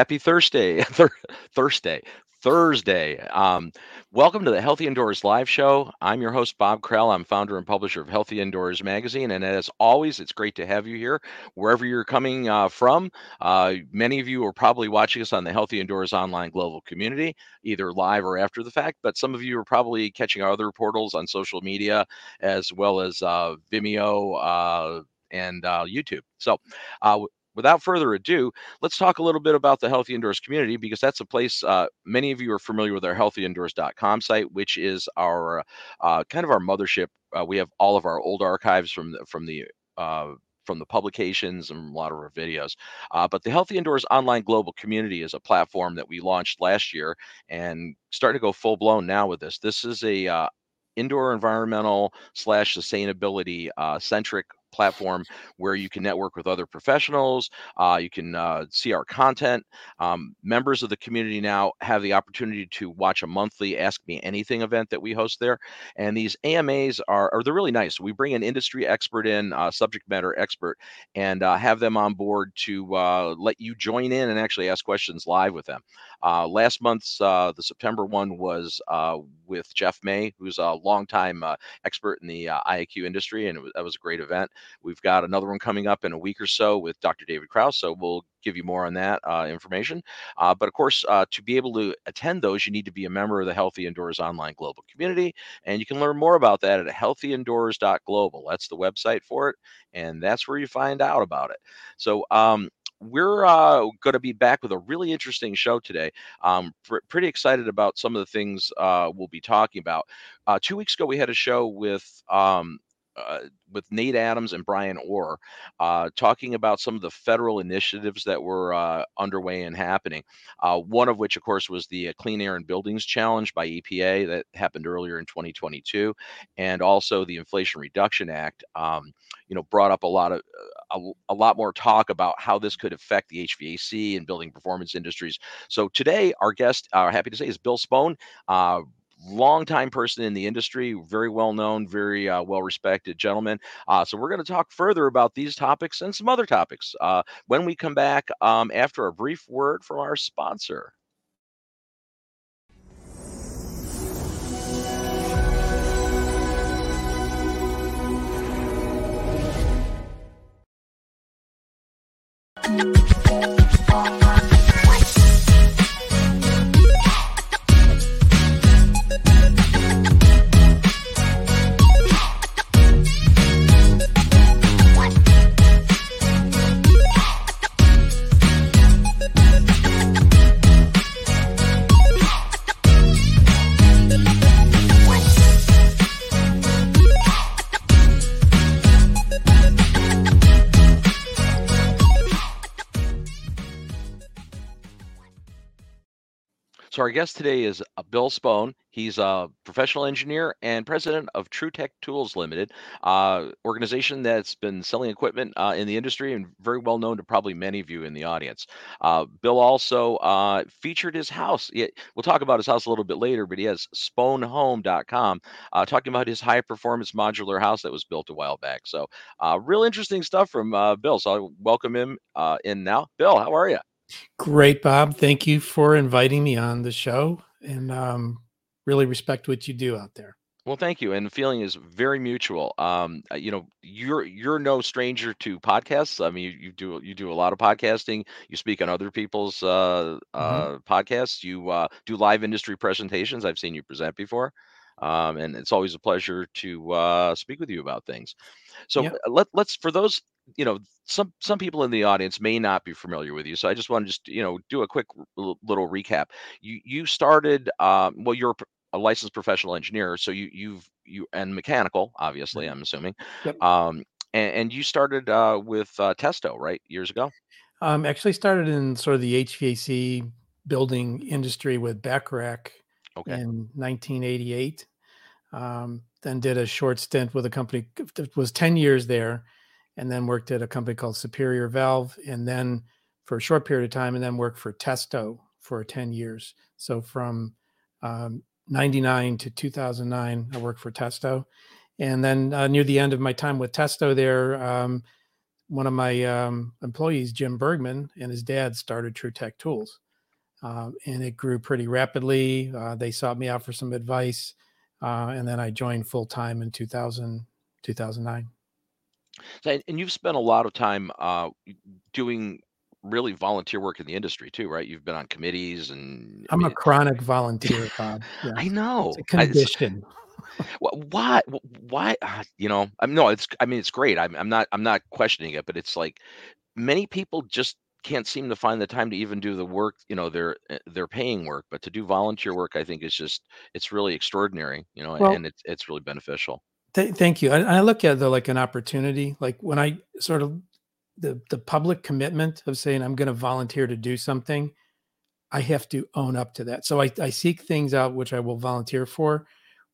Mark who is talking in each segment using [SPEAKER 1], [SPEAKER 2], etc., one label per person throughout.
[SPEAKER 1] Happy Thursday. Thursday. Thursday. Um, welcome to the Healthy Indoors Live Show. I'm your host, Bob Krell. I'm founder and publisher of Healthy Indoors Magazine. And as always, it's great to have you here, wherever you're coming uh, from. Uh, many of you are probably watching us on the Healthy Indoors online global community, either live or after the fact. But some of you are probably catching our other portals on social media, as well as uh, Vimeo uh, and uh, YouTube. So, uh, without further ado, let's talk a little bit about the Healthy Indoors community because that's a place uh, many of you are familiar with our healthyindoors.com site, which is our uh, kind of our mothership. Uh, we have all of our old archives from the, from the uh, from the publications and a lot of our videos. Uh, but the Healthy Indoors online global community is a platform that we launched last year and starting to go full blown now with this. This is a uh, indoor environmental slash sustainability centric platform where you can network with other professionals. Uh, you can uh, see our content. Um, members of the community now have the opportunity to watch a monthly Ask Me Anything event that we host there. And these AMAs are, are they're really nice. We bring an industry expert in, uh, subject matter expert, and uh, have them on board to uh, let you join in and actually ask questions live with them. Uh, last month's, the September one was with Jeff May, who's a longtime expert in the IAQ industry, and was, that was a great event. We've got another one coming up in a week or so with Dr. David Krause. So we'll give you more on that uh, information. Uh, but of course, uh, to be able to attend those, you need to be a member of the Healthy Indoors online global community. And you can learn more about that at healthyindoors.global. That's the website for it. And that's where you find out about it. So, um, we're uh, going to be back with a really interesting show today. Um, pr- pretty excited about some of the things uh, we'll be talking about. Uh, two weeks ago, we had a show with um, uh, with Nate Adams and Brian Orr, uh, talking about some of the federal initiatives that were uh, underway and happening. Uh, one of which, of course, was the uh, Clean Air and Buildings Challenge by EPA that happened earlier in 2022, and also the Inflation Reduction Act. Um, you know, brought up a lot of a, a, lot more talk about how this could affect the HVAC and building performance industries. So today, our guest, uh, happy to say, is Bill Spohn longtime person in the industry, very well known, very uh, well respected gentleman. Uh, so we're going to talk further about these topics and some other topics uh, when we come back um, after a brief word from our sponsor. So our guest today is uh, Bill Spohn. He's a professional engineer and president of TruTech Tools Limited, uh, organization that's been selling equipment uh, in the industry and very well known to probably many of you in the audience. Uh, Bill also uh, featured his house. we'll talk about his house a little bit later, but he has spohnhome.com talking about his high performance modular house that was built a while back. So real interesting stuff from Bill. So I welcome him in now. Bill, how are you?
[SPEAKER 2] Great, Bob. Thank you for inviting me on the show and um, really respect what you do out there.
[SPEAKER 1] Well, thank you. And the feeling is very mutual. Um, uh, you know, you're you're no stranger to podcasts. I mean, you, you do you do a lot of podcasting. You speak on other people's uh, mm-hmm. uh, podcasts. You uh, do live industry presentations. I've seen you present before, um, and it's always a pleasure to uh, speak with you about things. So yep. let let's for those you know some some people in the audience may not be familiar with you so i just want to just you know do a quick little recap you you started um, well you're a licensed professional engineer so you you've you and mechanical obviously mm-hmm. i'm assuming yep. um and, and, you started uh, with uh, testo right years ago
[SPEAKER 2] um actually started in sort of the hvac building industry with bacharach okay. in 1988 um, then did a short stint with a company that was 10 years there and then worked at a company called Superior Valve, and then for a short period of time, and then worked for Testo for 10 years. So from um, 99 to 2009, I worked for Testo. And then uh, near the end of my time with Testo there, um, one of my um, employees, Jim Bergman, and his dad started TruTech Tools. Uh, and it grew pretty rapidly. Uh, they sought me out for some advice. Uh, and then I joined full time in 2000, 2009.
[SPEAKER 1] And you've spent a lot of time uh, doing really volunteer work in the industry too, right? You've been on committees and
[SPEAKER 2] I am a chronic volunteer, Bob.
[SPEAKER 1] Yeah. I know.
[SPEAKER 2] It's a condition.
[SPEAKER 1] I, why? Why? Uh, you know, I'm no. It's. I mean, it's great. I'm. I'm not. I'm not questioning it, but it's like many people just can't seem to find the time to even do the work you know they're eh, they're paying work but to do volunteer work i think is just it's really extraordinary you know well, and it's it's really beneficial.
[SPEAKER 2] Th- thank you I, I, look at it like an opportunity like when i sort of the the public commitment of saying i'm going to volunteer to do something i have to own up to that so I, I seek things out which i will volunteer for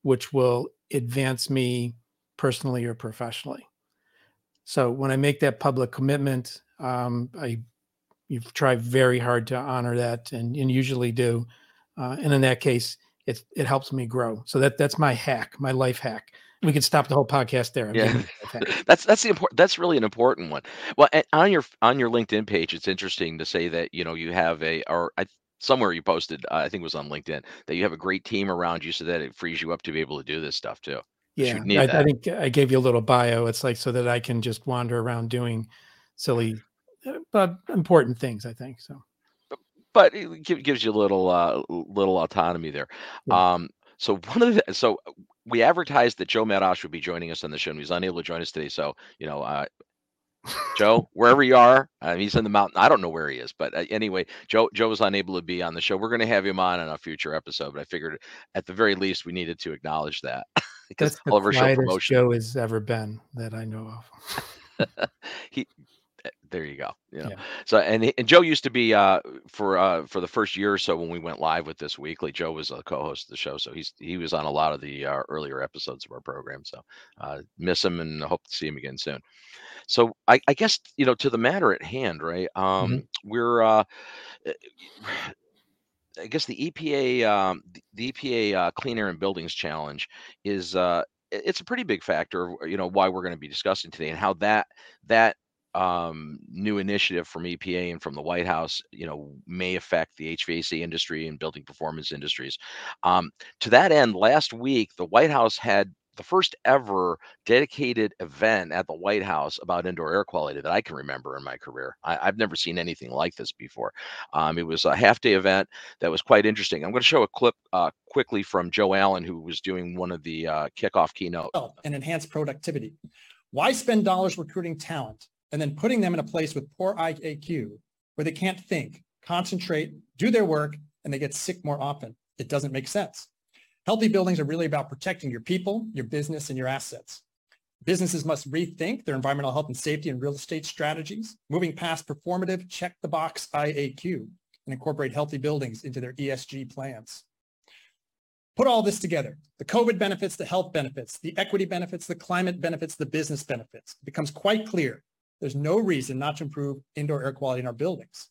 [SPEAKER 2] which will advance me personally or professionally. So when i make that public commitment um, i you try very hard to honor that and, and usually do. Uh, and in that case, it, it helps me grow. So that that's my hack, my life hack. We could stop the whole podcast there.
[SPEAKER 1] yeah, that's that's the important. That's really an important one. Well, on your on your LinkedIn page, it's interesting to say that you know you have a or I, somewhere you posted, uh, I think it was on LinkedIn, that you have a great team around you, so that it frees you up to be able to do this stuff too.
[SPEAKER 2] Yeah, I, I think I gave you a little bio. It's like so that I can just wander around doing silly but important things, I think. So,
[SPEAKER 1] but it gives you a little uh, little autonomy there. Yeah. Um, so one of the so we advertised that Joe Medosch would be joining us on the show, and he's unable to join us today. So you know, uh, Joe, wherever you are, uh, he's in the mountain. I don't know where he is, but uh, anyway, Joe Joe was unable to be on the show. We're going to have him on in a future episode, but I figured at the very least we needed to acknowledge that
[SPEAKER 2] because That's all of our show promotion. Joe has ever been that I know
[SPEAKER 1] of. he there you go. You know? Yeah. So and and Joe used to be uh for uh for the first year or so when we went live with this weekly. Joe was a co-host of the show, so he's he was on a lot of the uh, earlier episodes of our program. So uh, miss him and hope to see him again soon. So I, I guess you know to the matter at hand, right? Um, mm-hmm. We're uh, eh, I guess the EPA um, the EPA uh, Clean Air and Buildings Challenge is uh, it's a pretty big factor you know why we're going to be discussing today and how that that um, new initiative from EPA and from the White House, you know, may affect the HVAC industry and building performance industries. Um, to that end, last week the White House had the first ever dedicated event at the White House about indoor air quality that I can remember in my career. I, have never seen anything like this before. Um, it was a half day event that was quite interesting. I'm going to show a clip uh, quickly from Joe Allen, who was doing one of the uh, kickoff keynote.
[SPEAKER 3] And enhance productivity. Why spend dollars recruiting talent and then putting them in a place with poor IAQ where they can't think, concentrate, do their work, and they get sick more often. It doesn't make sense. Healthy buildings are really about protecting your people, your business, and your assets. Businesses must rethink their environmental health and safety and real estate strategies, moving past performative check the box IAQ and incorporate healthy buildings into their ESG plans. Put all this together, the COVID benefits, the health benefits, the equity benefits, the climate benefits, the business benefits. It becomes quite clear there's no reason not to improve indoor air quality in our buildings.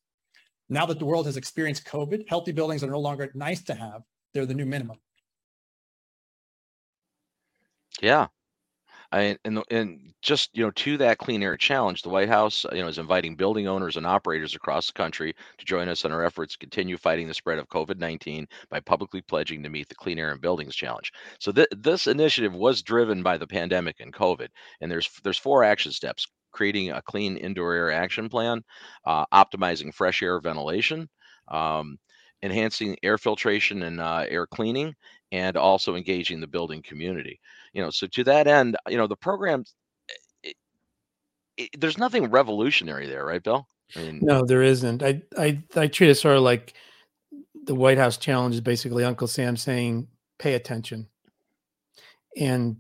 [SPEAKER 3] Now that the world has experienced COVID, healthy buildings are no longer nice to have. They're the new minimum.
[SPEAKER 1] Yeah. I, and, and just you know to that clean air challenge, the White House you know is inviting building owners and operators across the country to join us in our efforts to continue fighting the spread of COVID-19 by publicly pledging to meet the Clean Air and Buildings Challenge. So th- this initiative was driven by the pandemic and COVID, and there's there's four action steps: creating a clean indoor air action plan, uh, optimizing fresh air ventilation, um, enhancing air filtration and uh, air cleaning, and also engaging the building community. You know, so to that end, you know, the program, it, it, there's nothing revolutionary there, right, Bill?
[SPEAKER 2] I mean, no, there isn't. I, I, I treat it sort of like the White House challenge is basically Uncle Sam saying, pay attention. And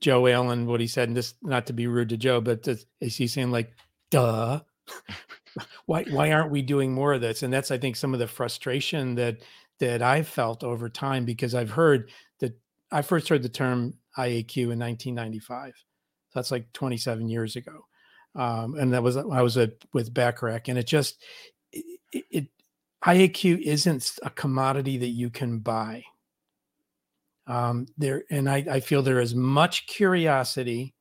[SPEAKER 2] Joe Allen what he said, and this not to be rude to Joe, but is he saying like, duh? why why aren't we doing more of this? And that's I think some of the frustration that that I've felt over time because I've heard that I first heard the term IAQ in 1995. So that's like 27 years ago. Um, and that was I was at, with Bacharach, and it just it, it IAQ isn't a commodity that you can buy um, there and I, I feel there is much curiosity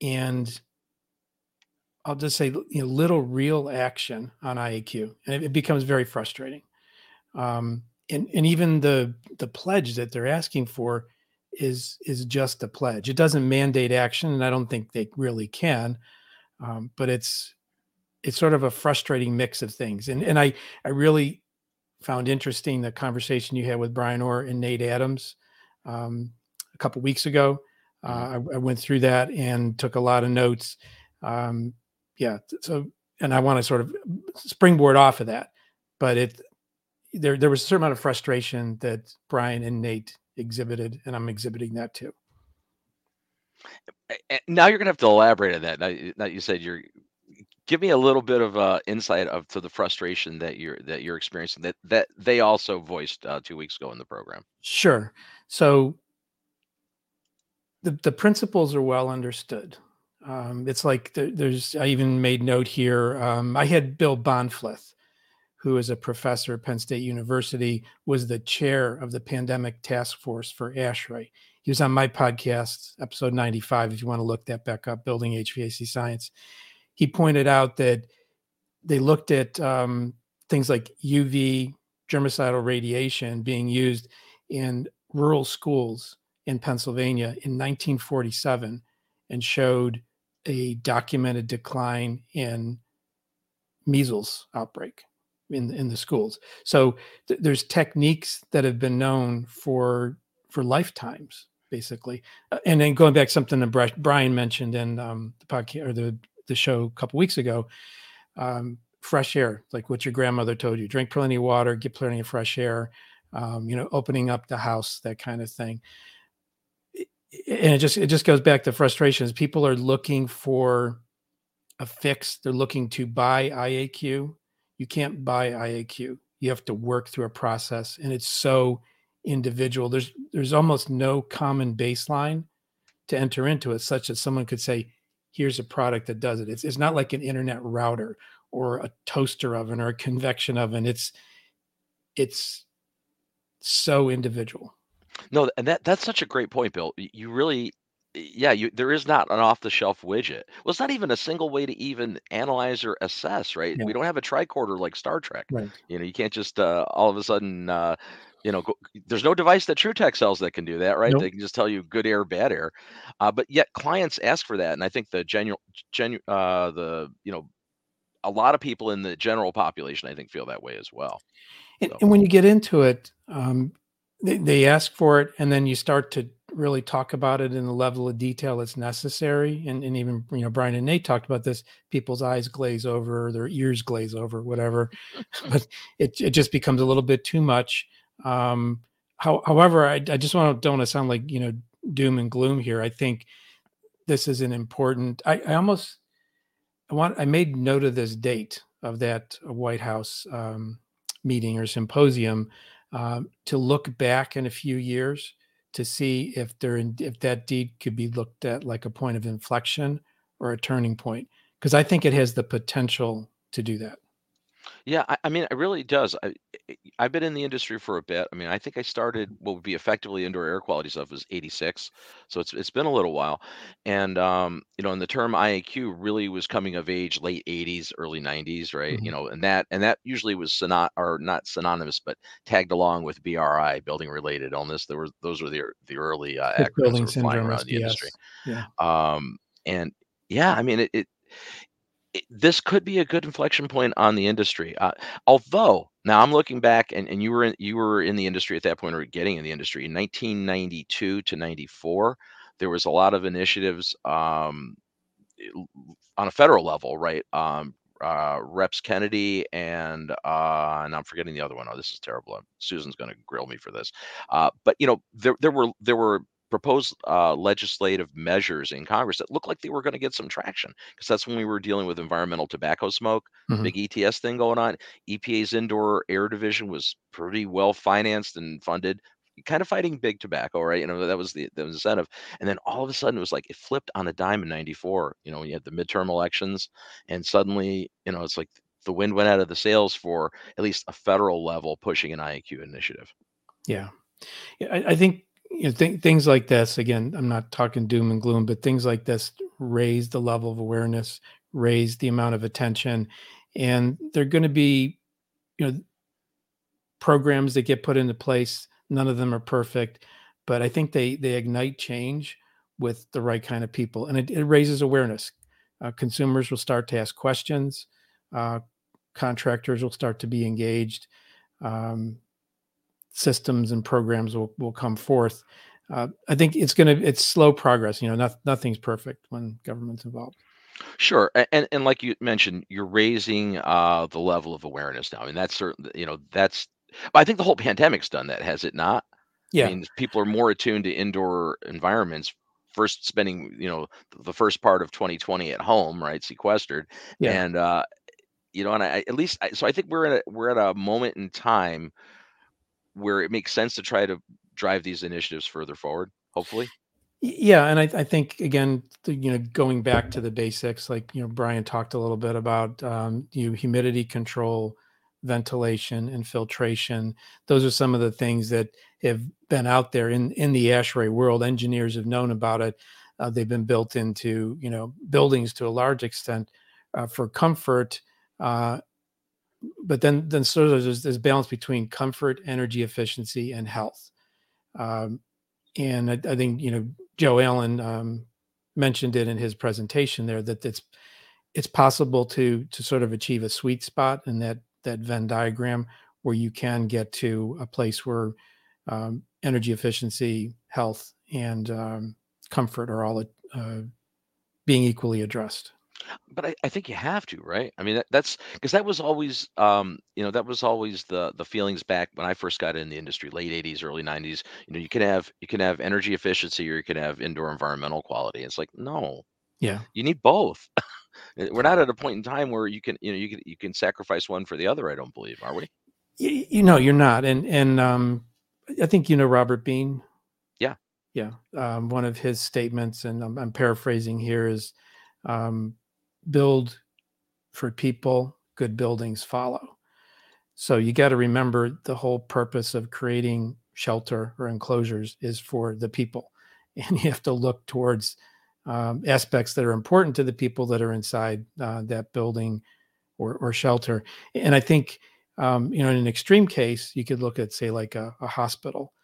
[SPEAKER 2] and I'll just say, you know, little real action on IAQ, and it, it becomes very frustrating. Um, and and even the the pledge that they're asking for is is just a pledge. It doesn't mandate action, and I don't think they really can. Um, but it's it's sort of a frustrating mix of things. And and I I really found interesting the conversation you had with Brian Orr and Nate Adams um, a couple weeks ago. Uh, I, I, went through that and took a lot of notes. Um, yeah, so and I want to sort of springboard off of that, but it there there was a certain amount of frustration that Brian and Nate exhibited, and I'm exhibiting that too.
[SPEAKER 1] Now you're gonna have to elaborate on that. Now, now you said you're give me a little bit of uh, insight of to the frustration that you're that you're experiencing that that they also voiced uh, two weeks ago in the program.
[SPEAKER 2] Sure. So the the principles are well understood. Um, it's like there, there's I even made note here. Um, I had Bill Bahnfleth, who is a professor at Penn State University, was the chair of the pandemic task force for ASHRAE. He was on my podcast, episode 95, if you want to look that back up, Building HVAC Science he pointed out that they looked at um, things like UV germicidal radiation being used in rural schools in Pennsylvania in 1947 and showed a documented decline in measles outbreak in in the schools. So th- there's techniques that have been known for for lifetimes, basically. Uh, and then going back something that Brian mentioned in um, the podcast or the the show a couple weeks ago. Um, fresh air, like what your grandmother told you: drink plenty of water, get plenty of fresh air. Um, you know, opening up the house, that kind of thing. And it just it just goes back to frustrations. People are looking for a fix. They're looking to buy IAQ. You can't buy IAQ. You have to work through a process, and it's so individual. There's there's almost no common baseline to enter into it, such that someone could say, here's a product that does it. It's, it's not like an internet router or a toaster oven or a convection oven. It's it's so individual.
[SPEAKER 1] No, and that that's such a great point, Bill. You really yeah, you there is not an off-the-shelf widget. Well, it's not even a single way to even analyze or assess, right? Yeah. We don't have a tricorder like Star Trek.
[SPEAKER 2] Right.
[SPEAKER 1] You know, you can't just uh, all of a sudden uh, you know, go, there's no device that TruTech sells that can do that, right? Nope. They can just tell you good air, bad air. Uh, but yet clients ask for that, and I think the general, genu- uh, the you know, a lot of people in the general population, I think, feel that way as well.
[SPEAKER 2] And, so. and when you get into it, um, they, they ask for it, and then you start to really talk about it in the level of detail that's necessary. And, and even you know, Brian and Nate talked about this. People's eyes glaze over, their ears glaze over, whatever. but it it just becomes a little bit too much um, how, however, I, I just want to don't want to sound like you know doom and gloom here. I think this is an important. I, I almost I want I made note of this date of that White House um, meeting or symposium um, to look back in a few years to see if there if that deed could be looked at like a point of inflection or a turning point because I think it has the potential to do that.
[SPEAKER 1] Yeah, I, I mean, it really does. I, I've been in the industry for a bit. I mean, I think I started what would be effectively indoor air quality stuff was '86, so it's it's been a little while. And um, you know, and the term IAQ really was coming of age late '80s, early '90s, right? You hmm know, and that and that usually was synot or not synonymous, but tagged along with BRI, building related illness. There were those were the the early uh, acronyms
[SPEAKER 2] building
[SPEAKER 1] that were flying around the industry.
[SPEAKER 2] Yeah.
[SPEAKER 1] Um, and yeah, I mean, it, it this could be a good inflection point on the industry. Uh, although now I'm looking back, and, and you were in, you were in the industry at that point, or getting in the industry in 1992 to 94. There was a lot of initiatives um, on a federal level, right? Um, uh, Reps Kennedy and uh, and I'm forgetting the other one. Oh, this is terrible. Susan's going to grill me for this. Uh, but you know, there there were there were proposed uh, legislative measures in Congress that looked like they were going to get some traction because that's when we were dealing with environmental tobacco smoke, mm-hmm. big ETS thing going on. EPA's indoor air division was pretty well financed and funded. Kind of fighting big tobacco, right? You know that was the, the incentive, and then all of a sudden it was like it flipped on a dime in '94. You know, when you had the midterm elections, and suddenly, you know, it's like the wind went out of the sails for at least a federal level pushing an IAQ initiative.
[SPEAKER 2] Yeah, yeah, I, I think you know, th- things like this again i'm not talking doom and gloom but things like this raise the level of awareness raise the amount of attention, and they're going to be, you know, programs that get put into place. None of them are perfect, but I think they they ignite change with the right kind of people, and it, it raises awareness. Uh, consumers will start to ask questions. Uh, contractors will start to be engaged. Um, systems and programs will, will come forth. Uh, I think it's going to it's slow progress. You know, not, nothing's perfect when government's involved.
[SPEAKER 1] Sure, and and like you mentioned, you're raising uh, the level of awareness now. I mean, that's certain. You know, that's. I think the whole pandemic's done that, has it not?
[SPEAKER 2] Yeah.
[SPEAKER 1] I mean, people are more attuned to indoor environments. First, spending you know the first part of 2020 at home, right, sequestered, yeah. and uh, you know, and I at least I, so I think we're at a, we're at a moment in time where it makes sense to try to drive these initiatives further forward. Hopefully.
[SPEAKER 2] Yeah, and I, I think again, the, you know, going back to the basics, like you know, Brian talked a little bit about um, you humidity control, ventilation, and filtration. Those are some of the things that have been out there in in the ASHRAE world. Engineers have known about it. Uh, they've been built into you know buildings to a large extent uh, for comfort. Uh, but then then sort of there's this balance between comfort, energy efficiency, and health. Um, and I, I, think you know Joe Allen um, mentioned it in his presentation there that it's it's possible to to sort of achieve a sweet spot in that that Venn diagram where you can get to a place where um, energy efficiency, health, and um, comfort are all uh, being equally addressed.
[SPEAKER 1] But I, I think you have to, right? I mean, that, that's because that was always, um, you know, that was always the the feelings back when I first got in the industry, late '80s, early '90s. You know, you can have you can have energy efficiency or you can have indoor environmental quality. It's like no,
[SPEAKER 2] yeah,
[SPEAKER 1] you need both. We're not at a point in time where you can, you know, you can you can sacrifice one for the other. I don't believe, are we?
[SPEAKER 2] You, you know, you're not, and and um, I think you know Robert Bean.
[SPEAKER 1] Yeah,
[SPEAKER 2] yeah. Um, one of his statements, and I'm, I'm paraphrasing here, is um, build for people, good buildings follow. So you got to remember the whole purpose of creating shelter or enclosures is for the people. And you have to look towards um, aspects that are important to the people that are inside uh, that building or, or, shelter. And I think, um, you know, in an extreme case, you could look at, say, like a, a hospital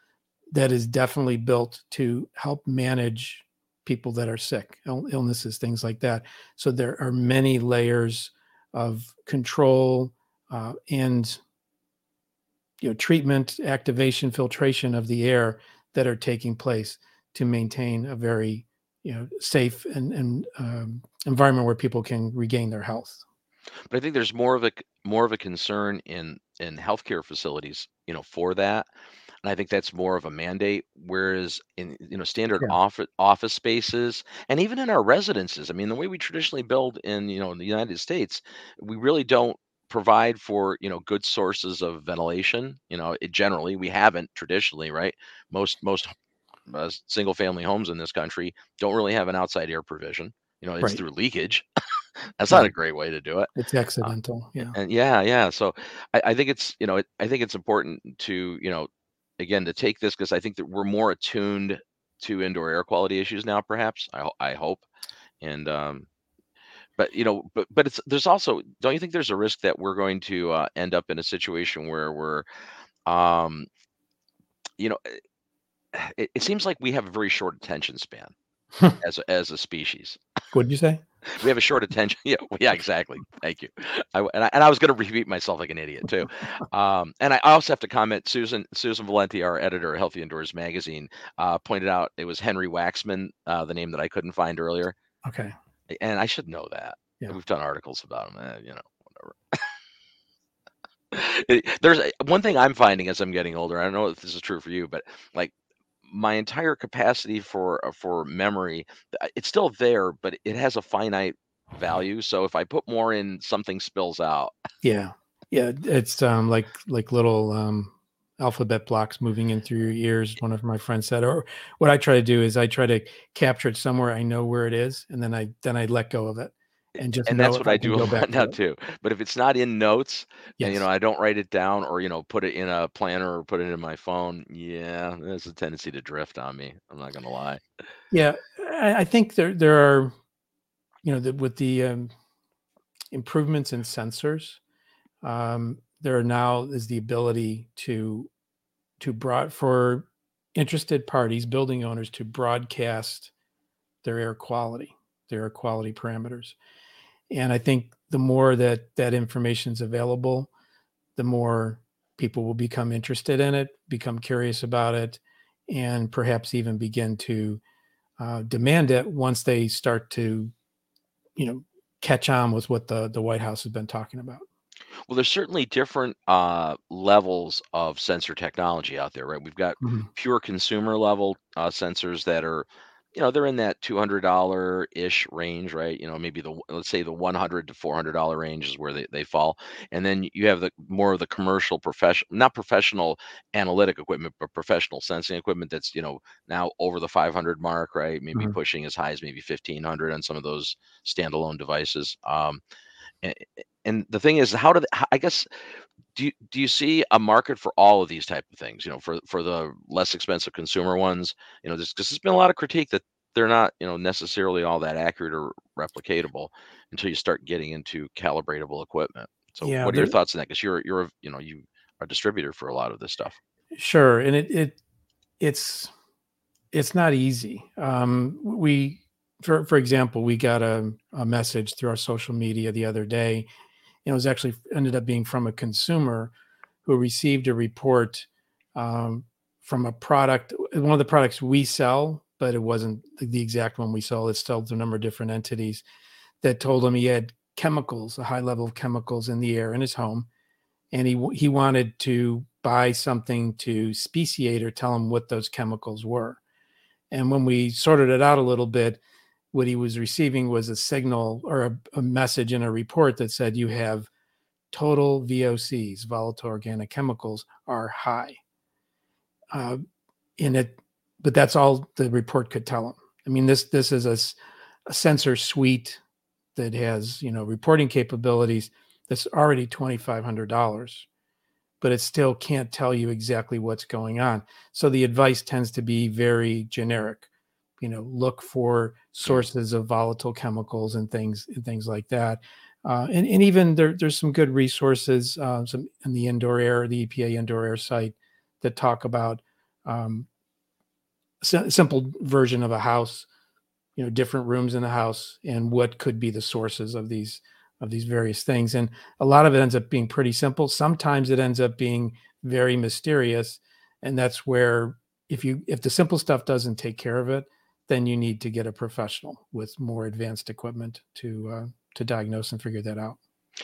[SPEAKER 2] that is definitely built to help manage people that are sick, illnesses, things like that. So there are many layers of control uh, and you know treatment, activation, filtration of the air that are taking place to maintain a very you know safe and, and um, environment where people can regain their health.
[SPEAKER 1] But I think there's more of a more of a concern in in healthcare facilities, you know, for that and I think that's more of a mandate. Whereas in you know standard yeah. office office spaces and even in our residences, I mean, the way we traditionally build in you know in the United States, we really don't provide for you know good sources of ventilation. You know, it, generally we haven't traditionally, right? Most most uh, single family homes in this country don't really have an outside air provision. You know, it's right. through leakage. That's not a great way to do it.
[SPEAKER 2] It's accidental. Uh, yeah.
[SPEAKER 1] And yeah, yeah. So I, I think it's, you know, it, I think it's important to, you know, again to take this because I think that we're more attuned to indoor air quality issues now, perhaps. I I hope, and um, but you know, but but it's there's also don't you think there's a risk that we're going to uh, end up in a situation where we're, um, you know, eh, it, it seems like we have a very short attention span as a, as a species.
[SPEAKER 2] What did you say?
[SPEAKER 1] we have a short attention. Yeah, yeah, exactly. Thank you. I, and, I, and I was going to repeat myself like an idiot too. Um, and I also have to comment. Susan Susan Valenti, our editor at Healthy Indoors Magazine, uh, pointed out it was Henry Waxman, uh, the name that I couldn't find earlier.
[SPEAKER 2] Okay.
[SPEAKER 1] And I should know that. Yeah. We've done articles about him. Eh, you know, whatever. There's one thing I'm finding as I'm getting older. I don't know if this is true for you, but like my entire capacity for uh, for memory uh, it's still there but it has a finite value so if i put more in something spills out.
[SPEAKER 2] Yeah. Yeah it's um like like little um alphabet blocks moving in through your ears one of my friends said or what i try to do is i try to capture it somewhere i know where it is and then i then i let go of it and just
[SPEAKER 1] and that's what I, I do a lot now too. But if it's not in notes, yes. and you know I don't write it down or you know put it in a planner or put it in my phone, yeah, there's a tendency to drift on me. I'm not gonna lie.
[SPEAKER 2] Yeah, I, I think there there are, you know, the, with the um, improvements in sensors. Um, there now is the ability to to broad for interested parties, building owners, to broadcast their air quality, their air quality parameters. And I think the more that that information is available, the more people will become interested in it, become curious about it, and perhaps even begin to uh, demand it once they start to, you know, catch on with what the the White House has been talking about.
[SPEAKER 1] Well, there's certainly different uh, levels of sensor technology out there, right? We've got mm-hmm. pure consumer level uh, sensors that are you know they're in that $200 ish range right? You know maybe the let's say the 100 to $400 range is where they, they fall. And then you have the more of the commercial professional not professional analytic equipment but professional sensing equipment that's you know now over the 500 mark right? Maybe mm-hmm. pushing as high as maybe 1500 on some of those standalone devices. Um, and, and the thing is how do they, i guess do you, do you see a market for all of these type of things you know for for the less expensive consumer ones? You know there's because there's been a lot of critique that they're not you know necessarily all that accurate or replicatable until you start getting into calibratable equipment. So yeah, what are your thoughts on that? Because you're you're a, you know you are a distributor for a lot of this stuff.
[SPEAKER 2] Sure and it it it's it's not easy. Um we for for example we got a, a message through our social media the other day it was actually ended up being from a consumer who received a report um, from a product, one of the products we sell, but it wasn't the exact one we sell. It's sold to a number of different entities that told him he had chemicals, a high level of chemicals in the air in his home, and he he wanted to buy something to speciate or tell him what those chemicals were. And when we sorted it out a little bit, what he was receiving was a signal or a, a message in a report that said you have total VOCs, volatile organic chemicals, are high. Uh, in it, but that's all the report could tell him. I mean, this this is a, a sensor suite that has you know reporting capabilities that's already twenty five hundred dollars, but it still can't tell you exactly what's going on. So the advice tends to be very generic you know look for sources of volatile chemicals and things and things like that. Uh, and, and even there, there's some good resources uh, some in the indoor air the epa indoor air site that talk about um, a simple version of a house you know different rooms in the house and what could be the sources of these of these various things. And a lot of it ends up being pretty simple. Sometimes it ends up being very mysterious and that's where if you if the simple stuff doesn't take care of it then you need to get a professional with more advanced equipment to uh, to diagnose and figure that out.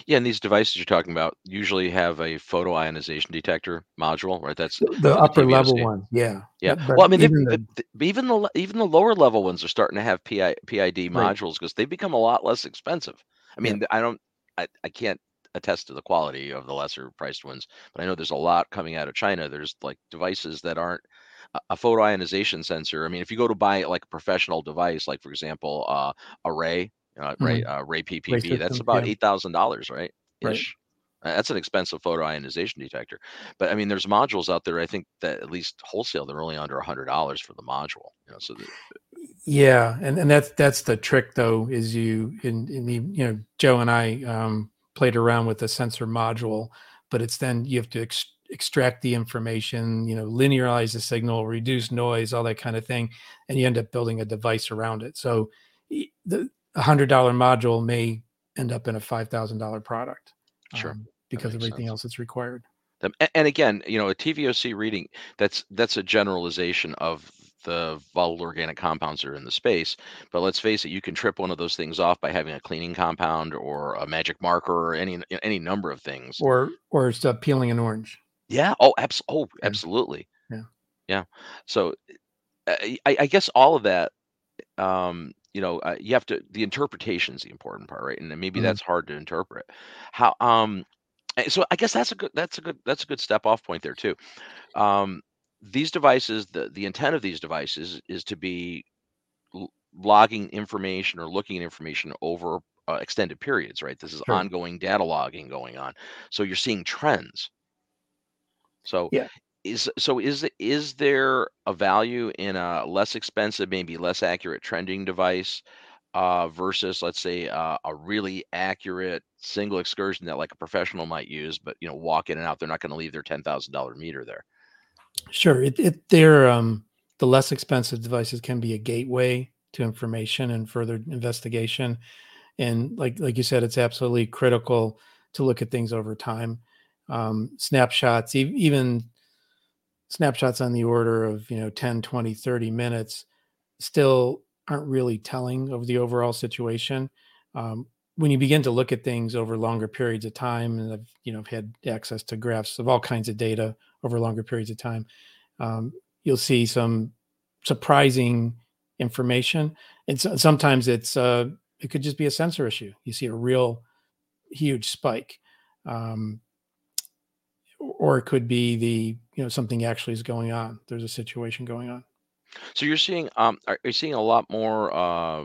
[SPEAKER 1] Yeah, and these devices you're talking about usually have a photoionization detector module, right? That's
[SPEAKER 2] the, the upper level one. Yeah.
[SPEAKER 1] Yeah. But, well, I mean, even the, the, even the even the lower level ones are starting to have PI, PID modules because they've become a lot less expensive. I mean, yeah. I don't, I, I can't attest to the quality of the lesser priced ones, but I know there's a lot coming out of China. There's like devices that aren't a photoionization sensor. I mean, if you go to buy like a professional device, like for example, uh, a RAE, uh, RAE, mm-hmm. uh, RAE PPV, RAE system, that's about yeah. eight thousand dollars, right? Right. Uh, that's an expensive photoionization detector, but I mean, there's modules out there. I think that at least wholesale, they're only under a hundred dollars for the module. You know, so. The,
[SPEAKER 2] yeah, and and that's that's the trick though. Is you in in the you know Joe and I um, played around with the sensor module, but it's then you have to ex- extract the information, you know, linearize the signal, reduce noise, all that kind of thing, and you end up building a device around it. So the hundred dollar module may end up in a five thousand dollar product.
[SPEAKER 1] Sure. Um,
[SPEAKER 2] because of everything sense. else that's required.
[SPEAKER 1] And again, you know, a TVOC reading that's that's a generalization of the volatile organic compounds that are in the space. But let's face it, you can trip one of those things off by having a cleaning compound or a magic marker or any any number of things.
[SPEAKER 2] Or or it's peeling an orange.
[SPEAKER 1] Yeah. Oh, abs- oh, Yeah. absolutely.
[SPEAKER 2] Yeah.
[SPEAKER 1] Yeah. So uh, I, I guess all of that, um, you know, uh, you have to, the interpretation is the important part, right? And maybe hmm that's hard to interpret. How, um, so I guess that's a good, that's a good, that's a good step off point there too. Um, these devices, the, the intent of these devices is to be l- logging information or looking at information over uh, extended periods, right? This is Sure. ongoing data logging going on. So you're seeing trends. So
[SPEAKER 2] yeah.
[SPEAKER 1] Is so is is there a value in a less expensive, maybe less accurate trending device uh, versus let's say uh, a really accurate single excursion that like a professional might use, but you know walk in and out. They're not going to leave their ten thousand dollar meter there.
[SPEAKER 2] Sure, it, it they're um, the less expensive devices can be a gateway to information and further investigation, and like like you said, it's absolutely critical to look at things over time. Um, snapshots, e- even snapshots on the order of you know 10 20 30 minutes still aren't really telling of the overall situation. Um, when you begin to look at things over longer periods of time, and I've you know I've had access to graphs of all kinds of data over longer periods of time, um, you'll see some surprising information, and so, sometimes it's uh, it could just be a sensor issue. You see a real huge spike, um, or it could be the you know something actually is going on. There's a situation going on.
[SPEAKER 1] So you're seeing, um, are you seeing a lot more, uh,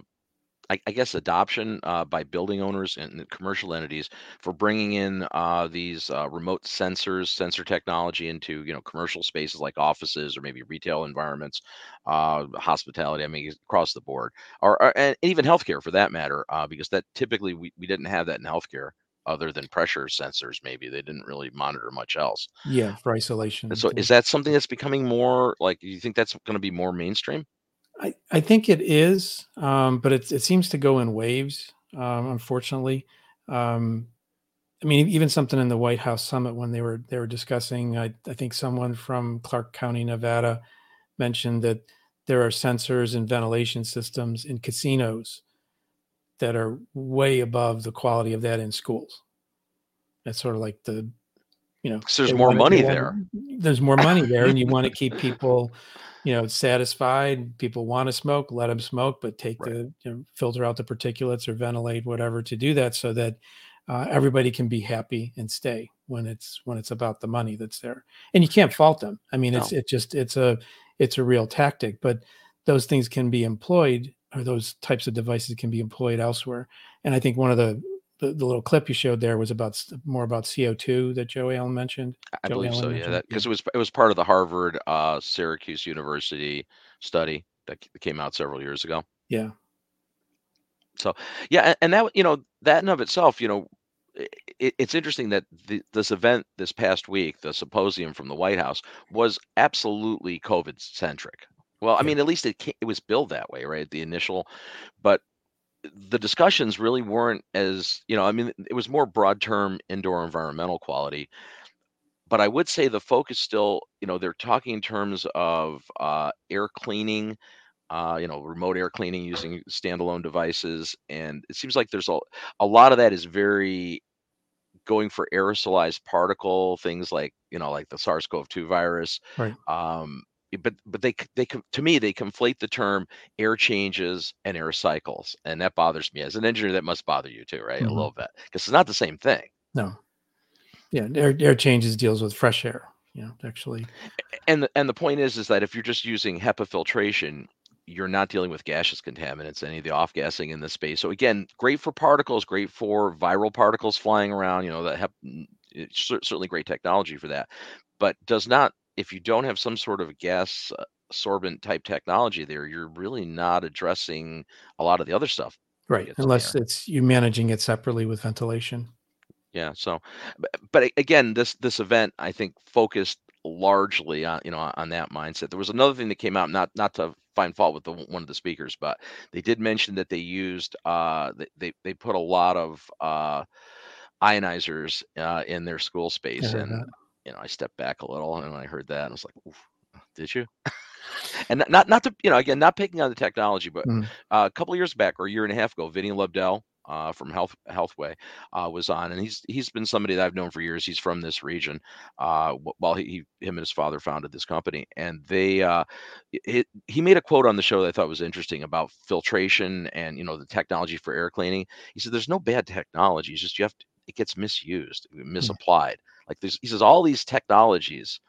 [SPEAKER 1] I, guess, adoption uh, by building owners and commercial entities for bringing in uh, these uh, remote sensors, sensor technology into you know commercial spaces like offices or maybe retail environments, uh, hospitality. I mean, across the board, or, or and even healthcare for that matter, uh, because that typically we, we didn't have that in healthcare other than pressure sensors maybe they didn't really monitor much else.
[SPEAKER 2] Yeah for isolation
[SPEAKER 1] and so is that something that's becoming more like do you think that's going to be more mainstream?
[SPEAKER 2] I, I think it is um, but it, it seems to go in waves um, unfortunately. Um, i mean even something in the white house summit when they were they were discussing I, I think someone from clark county nevada mentioned that there are sensors and ventilation systems in casinos that are way above the quality of that in schools. That's sort of like the, you know,
[SPEAKER 1] there's more money there.
[SPEAKER 2] There's more money there, and you want to keep people, you know, satisfied. People want to smoke, let them smoke, but take right. the you know, filter out the particulates or ventilate whatever to do that, so that uh, everybody can be happy and stay when it's when it's about the money that's there. And you can't fault them. I mean, it's no. it just it's a it's a real tactic, but those things can be employed or those types of devices can be employed elsewhere. And I think one of the the, the little clip you showed there was about more about CO2 that Joe Allen mentioned.
[SPEAKER 1] I
[SPEAKER 2] Joe
[SPEAKER 1] believe
[SPEAKER 2] Allen
[SPEAKER 1] so. Mentioned. Yeah, because it was it was part of the Harvard uh, Syracuse University study that came out several years ago.
[SPEAKER 2] Yeah.
[SPEAKER 1] So yeah, and that you know that in of itself, you know, it, it's interesting that the, this event this past week, the symposium from the White House, was absolutely COVID centric. Well, I mean, at least it it was billed that way, right? The initial, but the discussions really weren't as you know. I mean, it was more broad term indoor environmental quality. But I would say the focus still, you know, they're talking in terms of uh, air cleaning, uh, you know, remote air cleaning using standalone devices, and it seems like there's a a lot of that is very going for aerosolized particle things like you know like the SARS-CoV-2 virus.
[SPEAKER 2] Right.
[SPEAKER 1] Um, but but they they to me they conflate the term air changes and air cycles, and that bothers me as an engineer. That must bother you too, right?
[SPEAKER 2] Mhm.
[SPEAKER 1] A little bit because it's not the same thing.
[SPEAKER 2] No. Yeah. Air, air changes deals with fresh air. You know, actually.
[SPEAKER 1] And the, and the point is is that if you're just using HEPA filtration, you're not dealing with gaseous contaminants, any of the off gassing in the space. So again, great for particles, great for viral particles flying around. You know that it's certainly great technology for that, but does not if you don't have some sort of gas uh, sorbent type technology there, you're really not addressing a lot of the other stuff.
[SPEAKER 2] Right. Unless
[SPEAKER 1] there.
[SPEAKER 2] it's you managing it separately with ventilation.
[SPEAKER 1] Yeah. So, but, again, this this event I think focused largely on you know on that mindset. There was another thing that came out, not not to find fault with the one of the speakers, but they did mention that they used uh they they, put a lot of uh ionizers uh in their school space
[SPEAKER 2] heard
[SPEAKER 1] and. You know I stepped back a little and I heard that and I was like, Oof, did you? and not not to you know again not picking on the technology, but
[SPEAKER 2] Mm.
[SPEAKER 1] uh, a couple of years back or a year and a half ago, Vinny Lobdell uh, from Health Healthway uh, was on, and he's he's been somebody that I've known for years. He's from this region. Uh, wh- while he, he him and his father founded this company, and they uh, it, he made a quote on the show that I thought was interesting about filtration and you know the technology for air cleaning. He said, "There's no bad technology. It's just you have to, it gets misused, misapplied. Like there's he says all these technologies."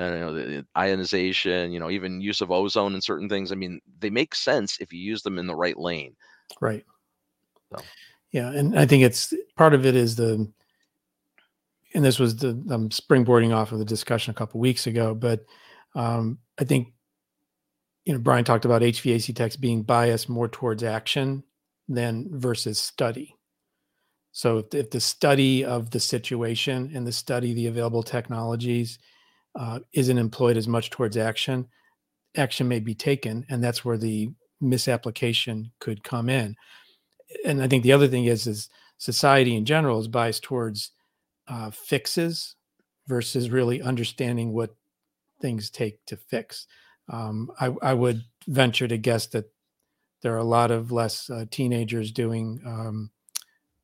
[SPEAKER 1] uh, you know, the ionization, you know, even use of ozone and certain things. I mean, they make sense if you use them in the right lane.
[SPEAKER 2] Right.
[SPEAKER 1] So.
[SPEAKER 2] Yeah, and I think it's part of it is the, and this was the I'm springboarding off of the discussion a couple weeks ago, but um, I think, you know, Brian talked about HVAC techs being biased more towards action than versus study. So if, the study of the situation and the study of the available technologies uh, isn't employed as much towards action, action may be taken, and that's where the misapplication could come in. And I think the other thing is is society in general is biased towards uh, fixes versus really understanding what things take to fix. Um, I, I, would venture to guess that there are a lot of less uh, teenagers doing um,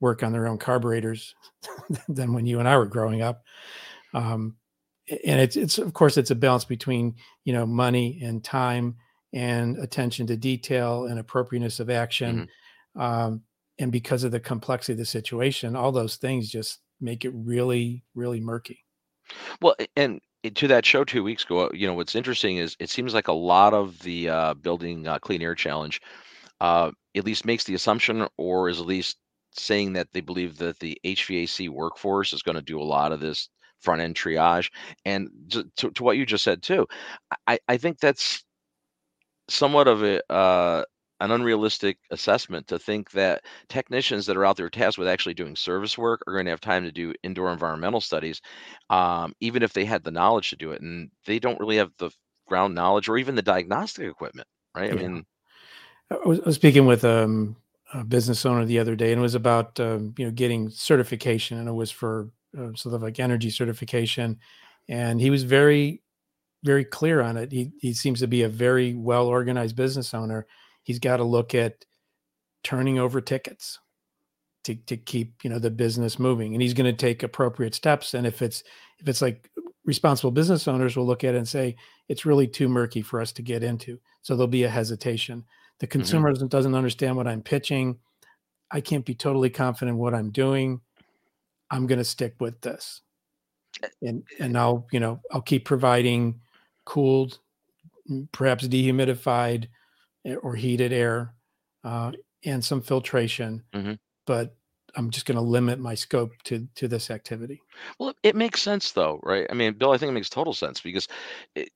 [SPEAKER 2] work on their own carburetors than when you and I were growing up. Um, and it's it's of course it's a balance between you know money and time and attention to detail and appropriateness of action. Mm-hmm. Um, and because of the complexity of the situation, all those things just make it really, really murky.
[SPEAKER 1] Well, and to that show two weeks ago, you know, what's interesting is it seems like a lot of the uh, building uh, clean air challenge uh, at least makes the assumption or is at least saying that they believe that the HVAC workforce is going to do a lot of this front end triage. And to, to, to what you just said too, I, I think that's somewhat of a uh, an unrealistic assessment to think that technicians that are out there tasked with actually doing service work are going to have time to do indoor environmental studies, um, even if they had the knowledge to do it, and they don't really have the ground knowledge or even the diagnostic equipment, right? Yeah. I mean,
[SPEAKER 2] I was, I was speaking with um, a business owner the other day, and it was about um, you know getting certification, and it was for uh, sort of like energy certification, and he was very very clear on it. He he seems to be a very well organized business owner. He's got to look at turning over tickets to to keep you know the business moving, and he's going to take appropriate steps. And if it's if it's like responsible business owners will look at it and say it's really too murky for us to get into, so there'll be a hesitation. The mm-hmm. consumer mm-hmm. doesn't, understand what I'm pitching. I can't be totally confident in what I'm doing. I'm going to stick with this. Eh, and and I'll, you know, I'll keep providing cooled, perhaps dehumidified eh, or heated air uh, and some filtration. Mm-hmm. But I'm just going to limit my scope to to this activity.
[SPEAKER 1] Well, it makes sense though, right? I mean, Bill, I think it makes total sense because it,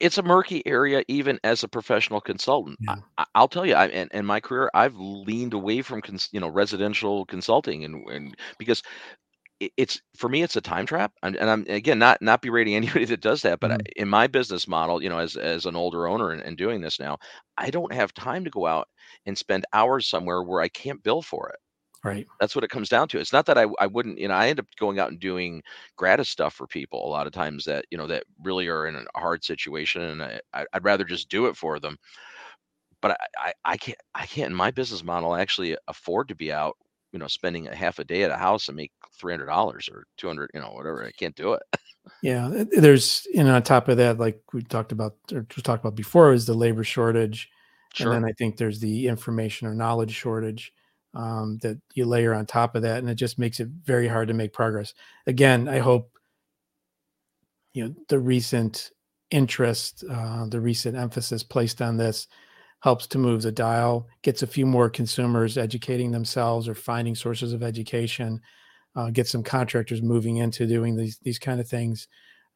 [SPEAKER 1] it's a murky area even as a professional consultant. Yeah. I, will tell you, I, in, in my career, I've leaned away from cons, you know residential consulting, and, and because it's for me it's a time trap and, and, i'm again not not berating anybody that does that but mm-hmm. I, in my business model you know as as an older owner and, and, doing this now i don't have time to go out and spend hours somewhere where i can't bill for it
[SPEAKER 2] Right.
[SPEAKER 1] That's what it comes down to. It's not that I I wouldn't, you know, I end up going out and doing gratis stuff for people a lot of times that, you know, that really are in a hard situation and I, I would rather just do it for them. But I, I I can't I can't in my business model actually afford to be out, you know, spending a half a day at a house and make three hundred dollars or two hundred, you know, whatever. I can't do it.
[SPEAKER 2] Yeah, there's you know on top of that, like we talked about or just talked about before, is the labor shortage, Sure. and then I think there's the information or knowledge shortage um, that you layer on top of that, and it just makes it very hard to make progress. Again, I hope you know the recent interest, uh, the recent emphasis placed on this helps to move the dial, gets a few more consumers educating themselves or finding sources of education, uh, get some contractors moving into doing these these kind of things.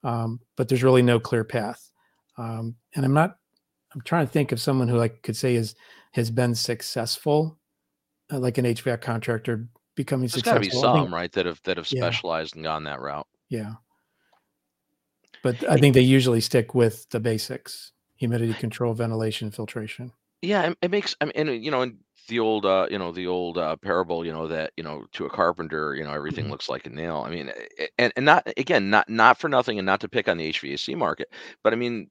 [SPEAKER 2] Um, but there's really no clear path. Um, and I'm not. I'm trying to think of someone who I could say is has been successful uh, like an HVAC contractor becoming successful,
[SPEAKER 1] There's got to be some, right, that have that have Yeah. specialized and gone that route.
[SPEAKER 2] Yeah. But I think they usually stick with the basics: humidity control, ventilation, filtration.
[SPEAKER 1] Yeah, it, it makes. I mean, and, you know, in the old, uh, you know, the old uh, parable, you know, that you know, to a carpenter, you know, everything Mhm. looks like a nail. I mean, and and not again, not not for nothing, and not to pick on the HVAC market, but I mean,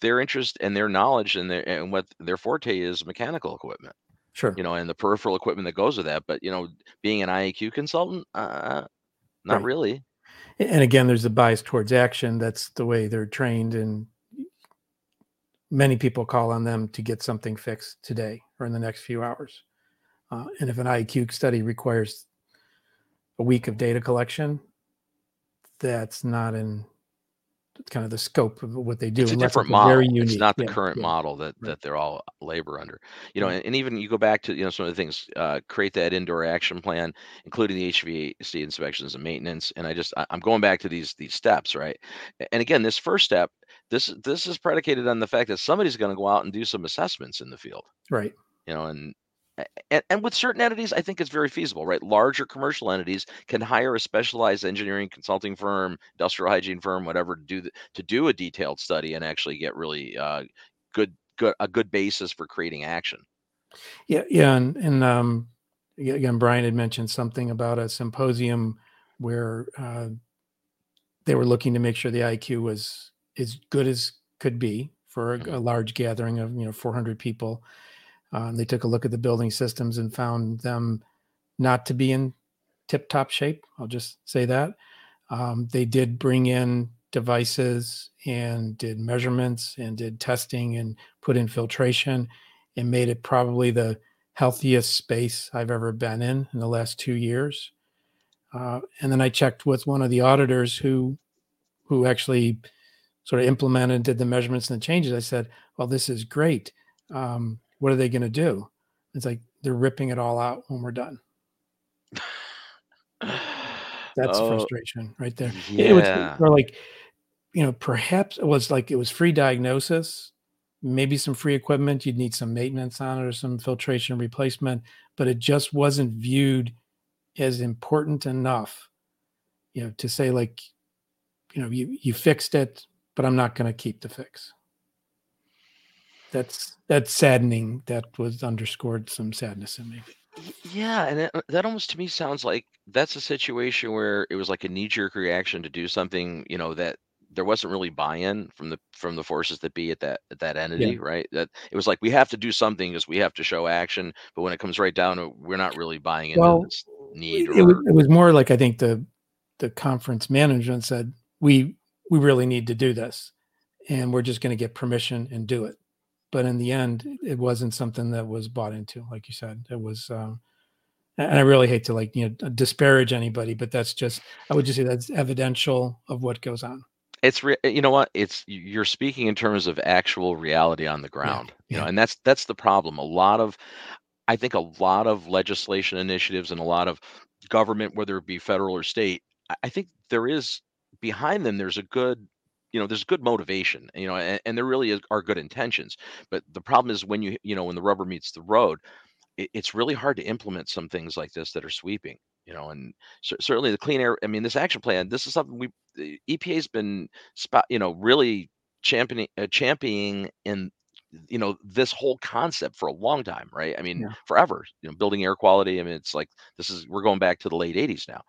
[SPEAKER 1] their interest and their knowledge and their and what their forte is mechanical equipment.
[SPEAKER 2] Sure.
[SPEAKER 1] you know, and the peripheral equipment that goes with that. But you know, being an IAQ consultant, uh, not Right. really.
[SPEAKER 2] And again, there's a bias towards action. That's the way they're trained, and many people call on them to get something fixed today or in the next few hours. Uh, and if an IAQ study requires a week of data collection, that's not in kind of the scope of what they do.
[SPEAKER 1] It's a different model. Very unique. It's not the yeah, current yeah, model that right. that they're all labor under. You know, and, and, even you go back to you know some of the things. Uh, create that indoor action plan, including the HVAC inspections and maintenance. And I just I, I'm going back to these these steps, right? And again, this first step, this this is predicated on the fact that somebody's going to go out and do some assessments in the field,
[SPEAKER 2] right?
[SPEAKER 1] You know, and and, and with certain entities, I think it's very feasible, right? Larger commercial entities can hire a specialized engineering consulting firm, industrial hygiene firm, whatever, to do the, to do a detailed study and actually get really uh, good, good a good basis for creating action.
[SPEAKER 2] Yeah, yeah, and and um, again, Brian had mentioned something about a symposium where uh, they were looking to make sure the IAQ was as good as could be for a, mm-hmm. a large gathering of you know 400 people um, they took a look at the building systems and found them not to be in tip top shape. I'll just say that. Um, they did bring in devices and did measurements and did testing and put in filtration and made it probably the healthiest space I've ever been in in the last two years. Uh, and then I checked with one of the auditors who who actually sort of implemented did the measurements and the changes. I said, "Well, this is great. Um, what are they going to do? It's like they're ripping it all out when we're done. That's oh, frustration right there.
[SPEAKER 1] Yeah.
[SPEAKER 2] It was or like, you know, perhaps it was like it was free diagnosis, maybe some free equipment. You'd need some maintenance on it or some filtration replacement, but it just wasn't viewed as important enough, you know, to say like, you know, you you fixed it, but I'm not going to keep the fix that's that's saddening. That was underscored some sadness in me.
[SPEAKER 1] Yeah, and it, uh, that almost to me sounds like that's a situation where it was like a knee-jerk reaction to do something, you know, that there wasn't really buy-in from the from the forces that be at that at that entity, yeah. right? That it was like we have to do something because we have to show action, but when it comes right down to we're not really buying into well, this need.
[SPEAKER 2] It, or... was, it was more like I think the the conference management said we we really need to do this, and we're just going to get permission and do it but in the end it wasn't something that was bought into like you said. It was um, and i really hate to like you know disparage anybody but that's just i would just say that's evidential of what goes on.
[SPEAKER 1] It's re- you know what? It's you're speaking in terms of actual reality on the ground yeah, you know and that's that's the problem. A lot of i think a lot of legislation initiatives and a lot of government whether it be federal or state i think there is behind them there's a good you know there's good motivation you know and, and there really is, are good intentions but the problem is when you you know when the rubber meets the road it, it's really hard to implement some things like this that are sweeping you know and c- certainly the clean air i mean this action plan this is something we epa's been spot you know really championing uh, championing in you know this whole concept for a long time right? I mean yeah. forever you know building air quality i mean it's like this is we're going back to the late 80s now.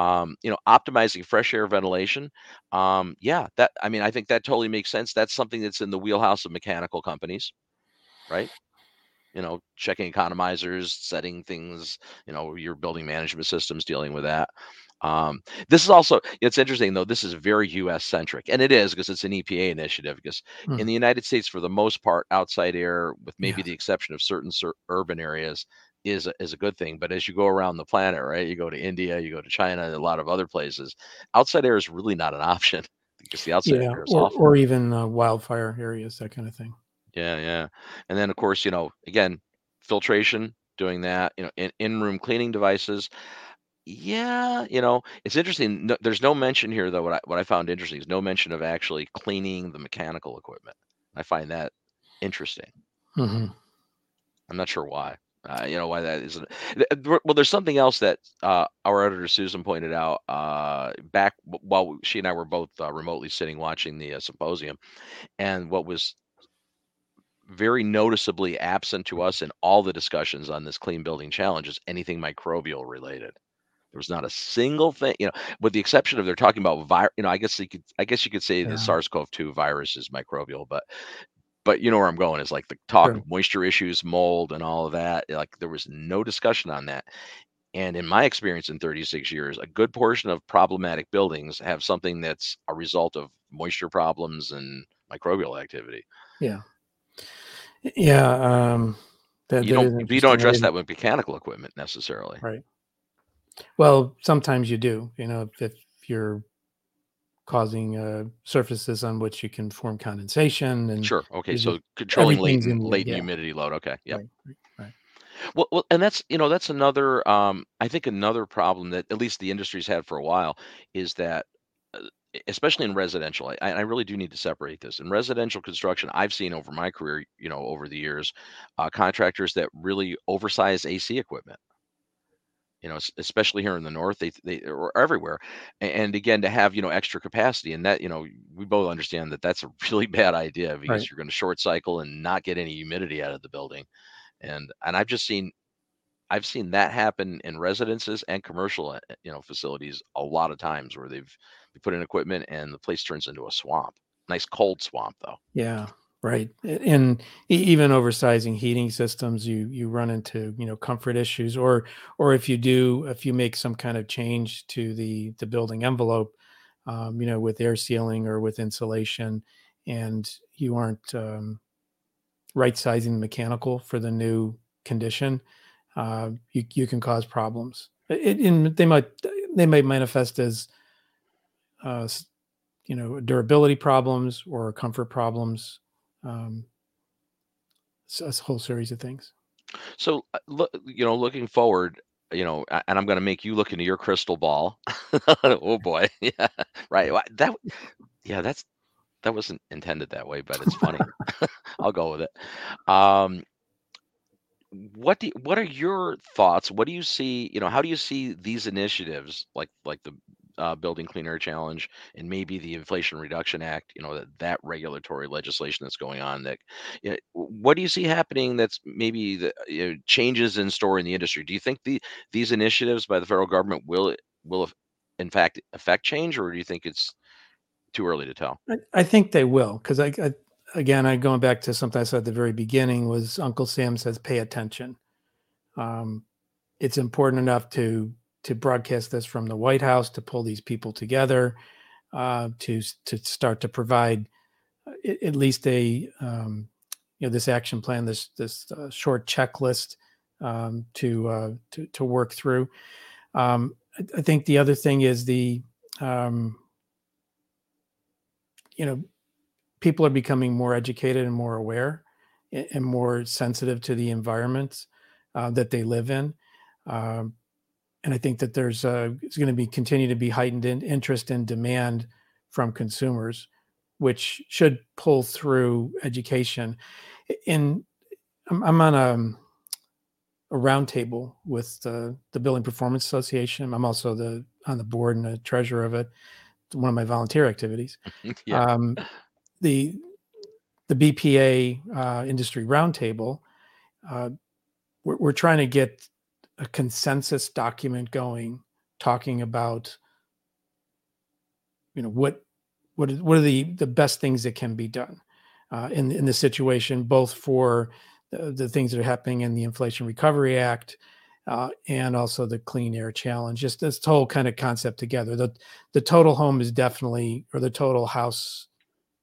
[SPEAKER 1] Um you know optimizing fresh air ventilation um yeah that i mean i think that totally makes sense. That's something that's in the wheelhouse of mechanical companies right? You know checking economizers setting things you know your building management systems dealing with that um, this is also it's interesting though. This is very U.S. centric, and it is because it's an EPA initiative. Because hmm. in the United States, for the most part, outside air, with maybe yeah. the exception of certain cer- urban areas, is a, is a good thing. But as you go around the planet, right, you go to India, you go to China, and a lot of other places, outside air is really not an option because the outside
[SPEAKER 2] yeah,
[SPEAKER 1] air is
[SPEAKER 2] or,
[SPEAKER 1] awful.
[SPEAKER 2] or even uh, wildfire areas, that kind of thing.
[SPEAKER 1] Yeah, yeah, and then of course, you know, again, filtration, doing that, you know, in in room cleaning devices. Yeah, you know, it's interesting. No, there's no mention here though. What I what I found interesting is no mention of actually cleaning the mechanical equipment. I find that interesting.
[SPEAKER 2] hmm
[SPEAKER 1] I'm not sure why. Uh, you know why that isn't. Well, there's something else that uh, our editor Susan pointed out uh, back while she and I were both uh, remotely sitting watching the uh, symposium, and what was very noticeably absent to us in all the discussions on this clean building challenge is anything microbial related. There was not a single thing, you know, with the exception of they're talking about virus. You know, I guess you could, I guess you could say yeah. the SARS-CoV-2 virus is microbial, but, but you know where I'm going is like the talk sure. of moisture issues, mold, and all of that. Like there was no discussion on that. And in my experience in 36 years, a good portion of problematic buildings have something that's a result of moisture problems and microbial activity.
[SPEAKER 2] Yeah. Yeah. Um,
[SPEAKER 1] that, you don't you don't address that with mechanical equipment necessarily.
[SPEAKER 2] Right. Well, sometimes you do. You know, if, if you're causing uh, surfaces on which you can form condensation and
[SPEAKER 1] sure. Okay, so controlling latent latent yeah. humidity load. Okay, yeah. Right, right, right. Well, well, and that's you know that's another um, I think another problem that at least the industry's had for a while is that uh, especially in residential I, I really do need to separate this in residential construction i've seen over my career you know over the years uh, contractors that really oversize ac equipment you know especially here in the north they they or everywhere and again to have you know extra capacity and that you know we both understand that that's a really bad idea because right. you're going to short cycle and not get any humidity out of the building and and i've just seen I've seen that happen in residences and commercial, eh, you know, facilities a lot of times where they've they put in equipment and the place turns into a swamp. Nice cold swamp though.
[SPEAKER 2] Yeah, right. And even oversizing heating systems, you you run into you know comfort issues, or or if you do, if you make some kind of change to the the building envelope, um, you know, with air sealing or with insulation, and you aren't um, right sizing the mechanical for the new condition uh, you you can cause problems. It, in, they might they might manifest as uh, you know durability problems or comfort problems. Um, a whole series of things.
[SPEAKER 1] So, uh, look, you know, looking forward, you know, and I'm going to make you look into your crystal ball. oh boy, yeah, right. That, yeah, that's that wasn't intended that way, but it's funny. I'll go with it. Um, what do what are your thoughts? What do you see? You know, how do you see these initiatives like like the uh, Building Clean Air Challenge and maybe the Inflation Reduction Act? You know, that that regulatory legislation that's going on. That, you know, what do you see happening? That's maybe the you know, changes in store in the industry. Do you think the these initiatives by the federal government will will in fact affect change, or do you think it's too early to tell?
[SPEAKER 2] I, I think they will because I, I again, I going back to something I said at the very beginning was Uncle Sam says pay attention. Um, it's important enough to to broadcast this from the White House to pull these people together uh, to to start to provide uh, at least a um, you know this action plan, this this uh, short checklist um, to, uh, to to work through. Um, I, think the other thing is the um, you know people are becoming more educated and more aware and more sensitive to the environments uh, that they live in. Um, and I think that there's uh, going to be continue to be heightened in interest and demand from consumers, which should pull through education. In I'm, I'm on a, a roundtable with the, the Building Performance Association. I'm also the on the board and the treasurer of it. It's one of my volunteer activities. yeah. Um, the the BPA uh, industry roundtable, uh, we're, we're trying to get a consensus document going, talking about you know what what is, what are the the best things that can be done uh, in in the situation, both for the, the, things that are happening in the Inflation Recovery Act. Uh, and also the clean air challenge just this whole kind of concept together the the total home is definitely or the total house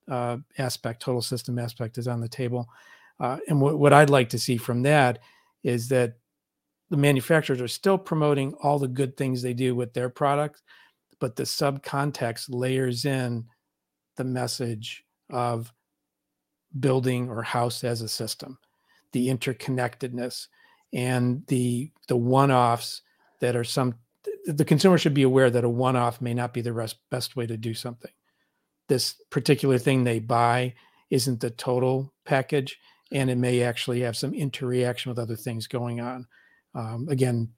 [SPEAKER 2] uh, aspect, total system aspect is on the table. Uh, and what, what I'd like to see from that is that the manufacturers are still promoting all the good things they do with their product, but the subcontext layers in the message of building or house as a system, the interconnectedness, and the the one-offs that are some. The consumer should be aware that a one-off may not be the rest, best way to do something this particular thing they buy isn't the total package and it may actually have some interreaction with other things going on um, again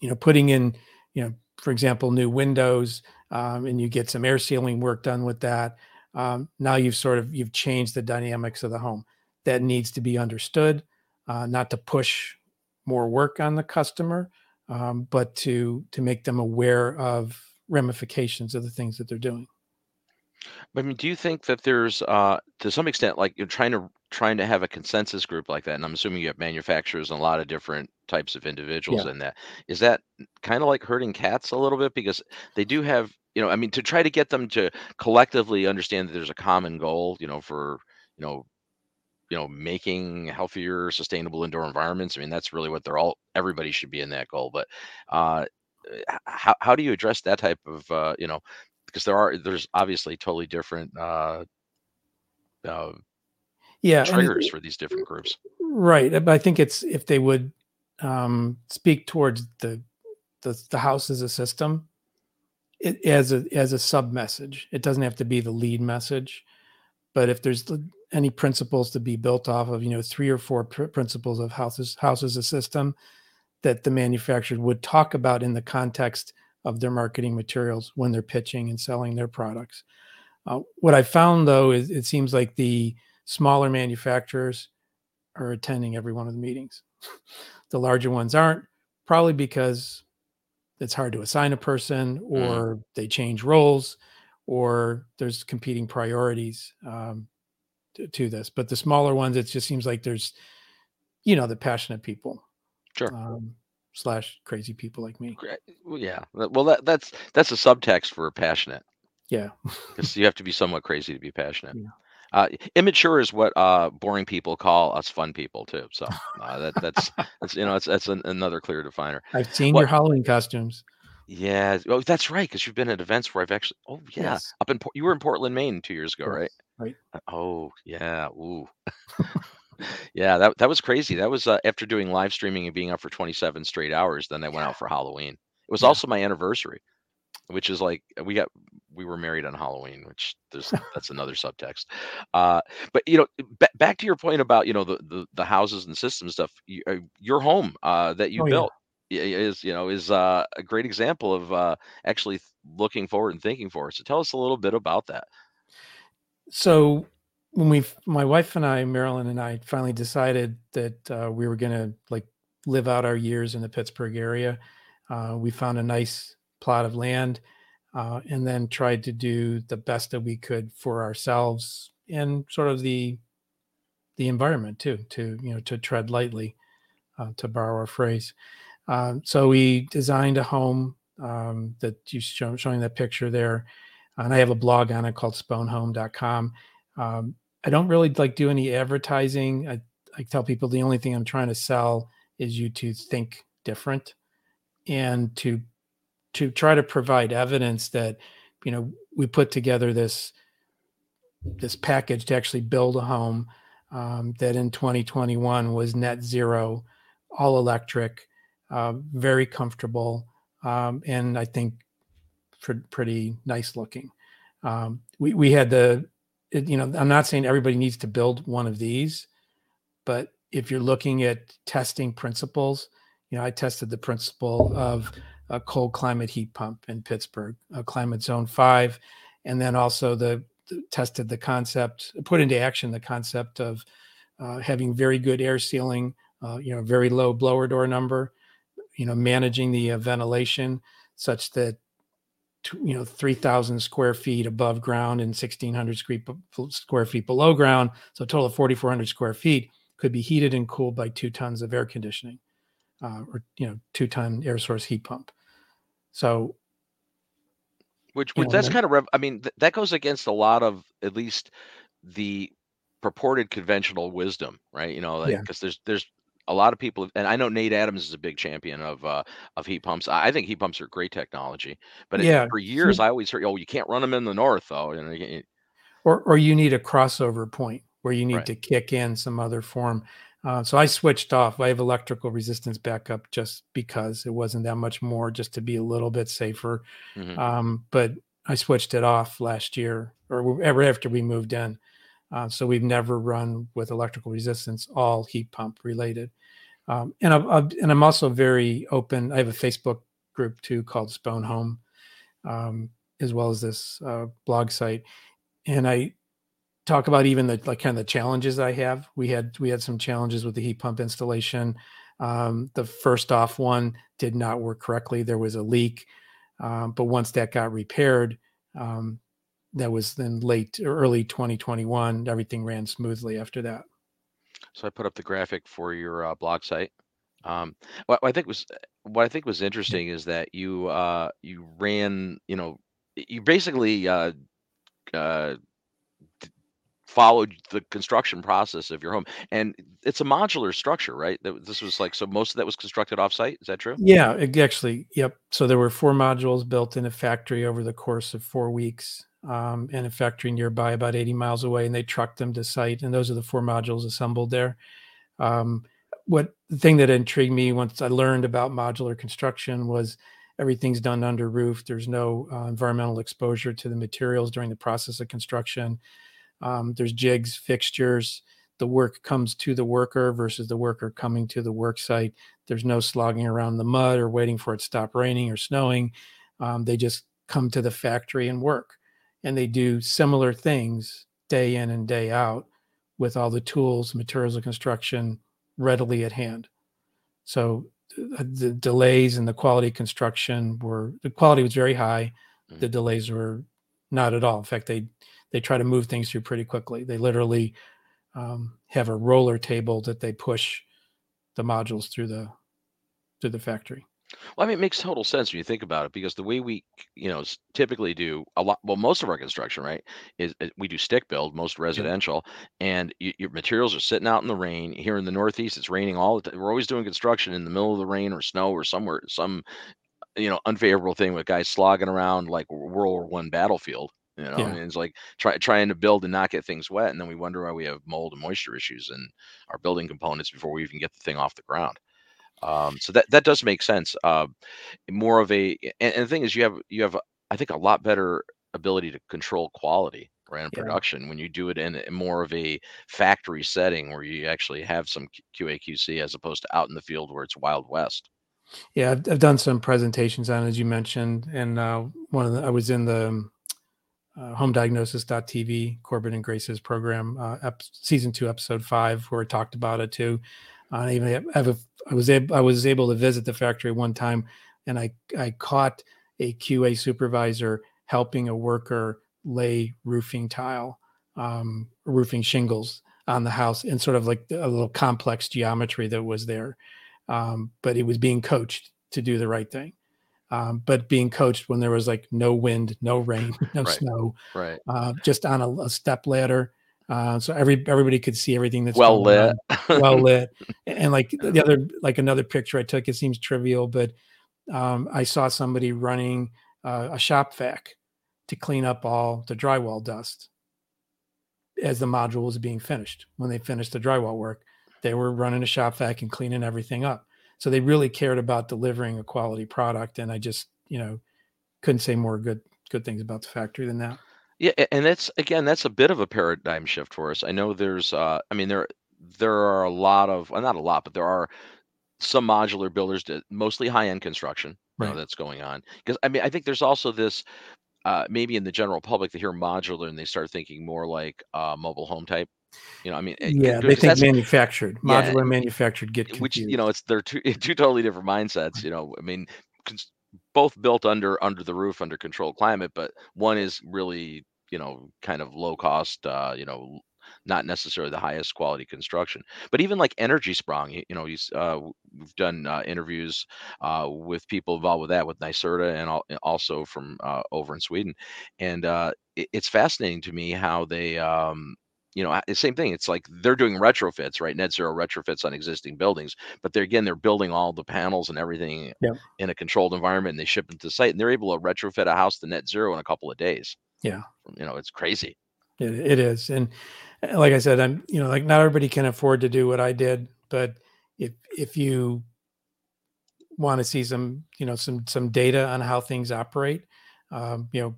[SPEAKER 2] you know putting in you know for example new windows um, and you get some air sealing work done with that um, now you've sort of you've changed the dynamics of the home. That needs to be understood uh, not to push more work on the customer um, but to to make them aware of ramifications of the things that they're doing.
[SPEAKER 1] I mean, do you think that there's, uh, to some extent, like you're trying to trying to have a consensus group like that, and I'm assuming you have manufacturers and a lot of different types of individuals
[SPEAKER 2] Yeah.
[SPEAKER 1] in that. Is that kind of like herding cats a little bit because they do have, you know, I mean, to try to get them to collectively understand that there's a common goal, you know, for, you know, you know, making healthier, sustainable indoor environments. I mean, that's really what they're all. Everybody should be in that goal. But uh, how how do you address that type of, uh, you know, because there are there's obviously totally different uh, uh,
[SPEAKER 2] yeah
[SPEAKER 1] triggers for these different groups.
[SPEAKER 2] Right, but I think it's if they would um, speak towards the, the the house as a system, it, as a as a sub message. It doesn't have to be the lead message, but if there's any principles to be built off of, you know, three or four pr- principles of houses house as a system that the manufacturer would talk about in the context of their marketing materials when they're pitching and selling their products. Uh, what I found though is it seems like the smaller manufacturers are attending every one of the meetings. the larger ones aren't, probably because it's hard to assign a person mm-hmm. or mm. they change roles or there's competing priorities um, to, to, this. But the smaller ones, it just seems like there's, you know, the passionate people.
[SPEAKER 1] Sure. Um,
[SPEAKER 2] slash crazy people like me.
[SPEAKER 1] Yeah. Well, that, that's that's a subtext for passionate.
[SPEAKER 2] Yeah.
[SPEAKER 1] You have to be somewhat crazy to be passionate. Yeah. Uh, immature is what uh, boring people call us fun people too. So uh, that, that's that's you know that's that's an, another clear definer.
[SPEAKER 2] I've seen what, your Halloween costumes.
[SPEAKER 1] Yeah. Oh, that's right. Because you've been at events where I've actually. Oh yeah. Yes. Up in you were in Portland, Maine, two years ago, yes. right?
[SPEAKER 2] Right.
[SPEAKER 1] Uh, oh yeah. Ooh. yeah. That that was crazy. That was uh, after doing live streaming and being up for 27 straight hours. Then I went yeah. out for Halloween. It was yeah. also my anniversary which is like we got we were married on Halloween, which there's that's another subtext. Uh, but you know, b- back to your point about you know the the, the houses and system stuff. You, uh, your home uh, that you oh, built yeah. is you know is uh, a great example of uh, actually looking forward and thinking forward. So tell us a little bit about that.
[SPEAKER 2] So when we, my wife and I, Marilyn and I, finally decided that uh, we were going to like live out our years in the Pittsburgh area, uh, we found a nice plot of land uh, and then tried to do the best that we could for ourselves and sort of the the environment too to you know to tread lightly uh, to borrow a phrase. Um, so we designed a home um, that you show, showing that picture there and i have a blog on it called spohnhome.com um, i don't really like do any advertising. I, I tell people the only thing i'm trying to sell is you to think different and to to try to provide evidence that you know we put together this this package to actually build a home um, that in 2021 was net zero, all electric, uh, very comfortable, um, and I think pr- pretty nice looking. Um, we we had the, you know, I'm not saying everybody needs to build one of these, but if you're looking at testing principles, you know, I tested the principle of a cold climate heat pump in Pittsburgh, a climate zone five, and then also the, the tested the concept, put into action the concept of uh, having very good air sealing, uh, you know, very low blower door number, you know, managing the uh, ventilation such that you know 3000 square feet above ground and 1600 square feet below ground so a total of 4400 square feet could be heated and cooled by two tons of air conditioning uh, or you know two ton air source heat pump so,
[SPEAKER 1] which, which know, that's kind of, rev- I mean, th- that goes against a lot of at least the purported conventional wisdom, right? You know, like, because yeah. there's, there's, a lot of people, and I know Nate Adams is a big champion of uh, of heat pumps. I think heat pumps are great technology, but yeah, it, for years I always heard, "Oh, you can't run them in the north, though." You know,
[SPEAKER 2] or or you need a crossover point where you need right. to kick in some other form. Uh, so I switched off. I have electrical resistance backup just because it wasn't that much more, just to be a little bit safer. Mm-hmm. Um, but I switched it off last year or ever after we moved in. Uh, so we've never run with electrical resistance, all heat pump related. Um, and i i and I'm also very open. I have a Facebook group too called Spohn Home, um, as well as this uh, blog site. And I talk about even the like kind of the challenges I have. We had we had some challenges with the heat pump installation. Um, the first off one did not work correctly. There was a leak, um, but once that got repaired, um, that was then late early 2021. Everything ran smoothly after that.
[SPEAKER 1] So I put up the graphic for your uh, blog site. Um, what, what I think was what I think was interesting is that you uh, you ran you know you basically uh, uh, followed the construction process of your home and it's a modular structure right this was like so most of that was constructed offsite is that true
[SPEAKER 2] yeah actually yep so there were four modules built in a factory over the course of four weeks um, in a factory nearby about 80 miles away and they trucked them to site and those are the four modules assembled there um, what the thing that intrigued me once i learned about modular construction was everything's done under roof. There's no uh, environmental exposure to the materials during the process of construction. Um, there's jigs, fixtures. The work comes to the worker versus the worker coming to the work site. There's no slogging around the mud or waiting for it to stop raining or snowing. Um, they just come to the factory and work. And they do similar things day in and day out with all the tools, materials of construction readily at hand. So uh, the delays and the quality construction were the quality was very high. Mm. The delays were not at all. In fact, they they try to move things through pretty quickly. They literally um, have a roller table that they push the modules through the through the factory.
[SPEAKER 1] Well, I mean, it makes total sense when you think about it because the way we, you know, typically do a lot, well, most of our construction, right, is we do stick build, most residential, and you, your materials are sitting out in the rain. Here in the Northeast, it's raining all the time. We're always doing construction in the middle of the rain or snow or somewhere, some, you know, unfavorable thing with guys slogging around like World War One battlefield. You know, yeah. I mean, it's like try, trying to build and not get things wet, and then we wonder why we have mold and moisture issues in our building components before we even get the thing off the ground. Um, so that that does make sense. Uh, more of a and, and, the thing is, you have you have I think a lot better ability to control quality right in yeah. production when you do it in, more of a factory setting where you actually have some QA QC as opposed to out in the field where it's wild west.
[SPEAKER 2] Yeah, I've, I've done some presentations on as you mentioned, and uh, one of the I was in the um, uh, home diagnosis.tv corbett and grace's program uh, ep- season two episode five where it talked about it too I even have a, I was able I was able to visit the factory one time, and I I caught a QA supervisor helping a worker lay roofing tile, um, roofing shingles on the house, and sort of like a little complex geometry that was there, um, but it was being coached to do the right thing. Um, but being coached when there was like no wind, no rain, no right. snow,
[SPEAKER 1] right?
[SPEAKER 2] Uh, just on a, a step ladder uh, so every everybody could see everything that's
[SPEAKER 1] well lit,
[SPEAKER 2] well lit, and like the other like another picture I took. It seems trivial, but um, I saw somebody running uh, a shop vac to clean up all the drywall dust as the module was being finished. When they finished the drywall work, they were running a shop vac and cleaning everything up. So they really cared about delivering a quality product, and I just you know couldn't say more good good things about the factory than that.
[SPEAKER 1] Yeah, and that's again, that's a bit of a paradigm shift for us. I know there's, uh, I mean, there there are a lot of, well, not a lot, but there are some modular builders that mostly high end construction, you know, that's going on. Because I mean, I think there's also this, uh, maybe in the general public, they hear modular and they start thinking more like uh, mobile home type. You know, I mean,
[SPEAKER 2] Yeah, they think manufactured, yeah, modular manufactured get
[SPEAKER 1] which you know, it's they're two two totally different mindsets. You know, I mean, both built under under the roof under controlled climate, but one is really you know kind of low cost, uh, you know, not necessarily the highest quality construction. But even like Energiesprong, you, you know, he's uh, we've done uh, interviews uh, with people involved with that, with NYSERDA and all, also from uh, over in Sweden, and uh, it, it's fascinating to me how they um, you know, same thing. It's like they're doing retrofits, right? Net zero retrofits on existing buildings, but they're again they're building all the panels and everything yeah. in a controlled environment, and they ship them to the site, and they're able to retrofit a house to net zero in a couple of days.
[SPEAKER 2] Yeah,
[SPEAKER 1] you know, it's crazy.
[SPEAKER 2] It, it is, and uh, like I said, I'm you know, like not everybody can afford to do what I did, but if if you want to see some you know some some data on how things operate, um, you know,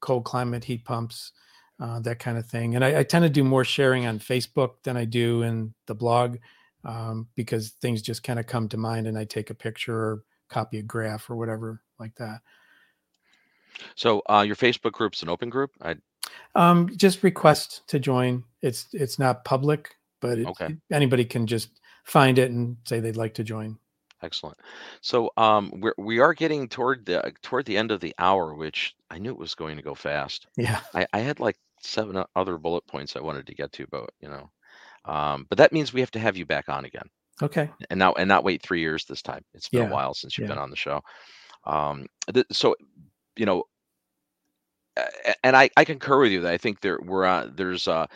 [SPEAKER 2] cold climate heat pumps uh, that kind of thing. And I, I, tend to do more sharing on Facebook than I do in the blog um, because things just kind of come to mind and I take a picture or copy a graph or whatever like that.
[SPEAKER 1] So uh, your Facebook group's an open group? I
[SPEAKER 2] um, just request to join. It's it's not public, but it, okay. anybody can just find it and say they'd like to join.
[SPEAKER 1] Excellent. So um, we're we are getting toward the toward the end of the hour, which I knew it was going to go fast.
[SPEAKER 2] Yeah,
[SPEAKER 1] I, I had like seven other bullet points I wanted to get to, but you know, um, but that means we have to have you back on again.
[SPEAKER 2] Okay.
[SPEAKER 1] And now and not wait three years this time. It's been yeah. a while since you've yeah. been on the show. Um, th- so, you know, and I, I concur with you that I think there we're uh, there's uh,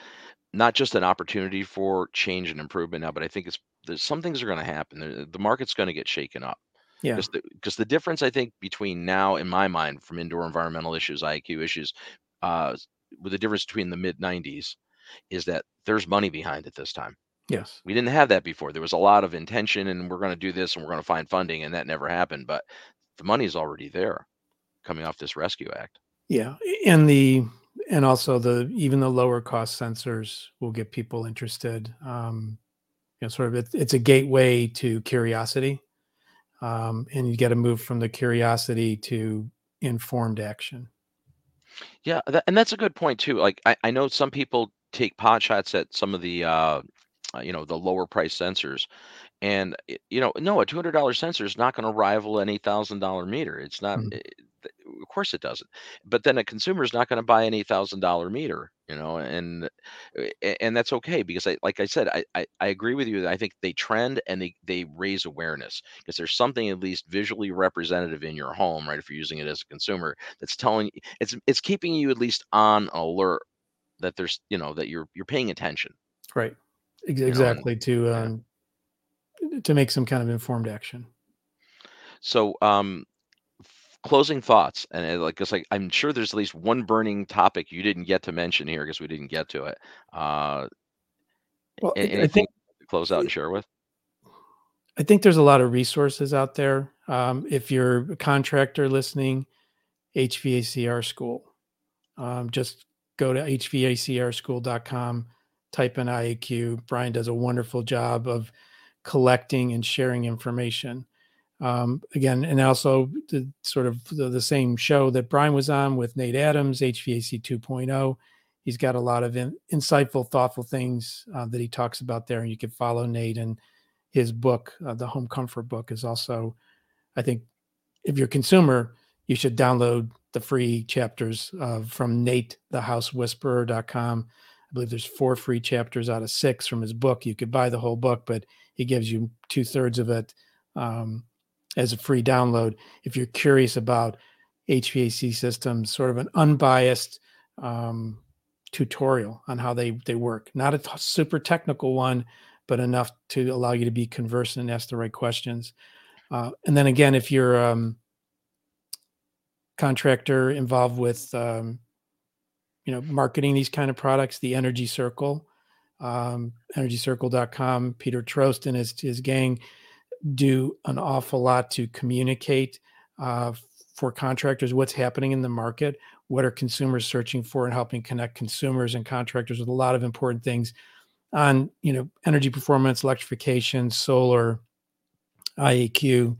[SPEAKER 1] not just an opportunity for change and improvement now, but I think it's there's some things are going to happen. The, the market's going to get shaken up.
[SPEAKER 2] Yeah.
[SPEAKER 1] Because the, the difference I think between now, in my mind, from indoor environmental issues, IAQ issues, uh, with the difference between the mid 90s is that there's money behind it this time.
[SPEAKER 2] Yes.
[SPEAKER 1] We didn't have that before. There was a lot of intention and we're going to do this and we're going to find funding and that never happened. But the money's already there coming off this rescue act
[SPEAKER 2] yeah and the and also the even the lower cost sensors will get people interested um you know sort of it, it's a gateway to curiosity um and you get to move from the curiosity to informed action
[SPEAKER 1] yeah that, and that's a good point too like I, I know some people take pot shots at some of the uh you know the lower price sensors and you know no a $200 sensor is not going to rival an $8000 meter it's not mm. Of course it doesn't but then a consumer is not going to buy an $8000 meter you know and and that's okay because I, like i said I, I, I agree with you that i think they trend and they they raise awareness because there's something at least visually representative in your home right if you're using it as a consumer that's telling it's it's keeping you at least on alert that there's you know that you're you're paying attention.
[SPEAKER 2] Right. Exactly you know, and, to um yeah. to make some kind of informed action.
[SPEAKER 1] So um closing thoughts and it, like it's like i'm sure there's at least one burning topic you didn't get to mention here because we didn't get to it uh well anything I think, to close out and share with?
[SPEAKER 2] I think there's a lot of resources out there um, if you're a contractor listening hvacr school. Um, just go to hvacrschool.com type in iaq brian does a wonderful job of collecting and sharing information um, again, and also the sort of the, the, same show that Brian was on with Nate Adams, HVAC 2.0. He's got a lot of in, insightful, thoughtful things uh, that he talks about there. And you can follow Nate and his book, uh, the Home Comfort book, is also, I think, if you're a consumer, you should download the free chapters uh, from Nate, thehousewhisperer.com. I believe there's four free chapters out of six from his book. You could buy the whole book, but he gives you two thirds of it um, as a free download if you're curious about HVAC systems, sort of an unbiased um, tutorial on how they they work. Not a t- super technical one, but enough to allow you to be conversant and ask the right questions. Uh, and then again, if you're um, contractor involved with um, you know marketing these kind of products, the Energy Circle, um, EnergyCircle.com, Peter Troast and his his gang do an awful lot to communicate uh, for contractors what's happening in the market, what are consumers searching for, and helping connect consumers and contractors with a lot of important things on you know energy performance, electrification, solar, IAQ,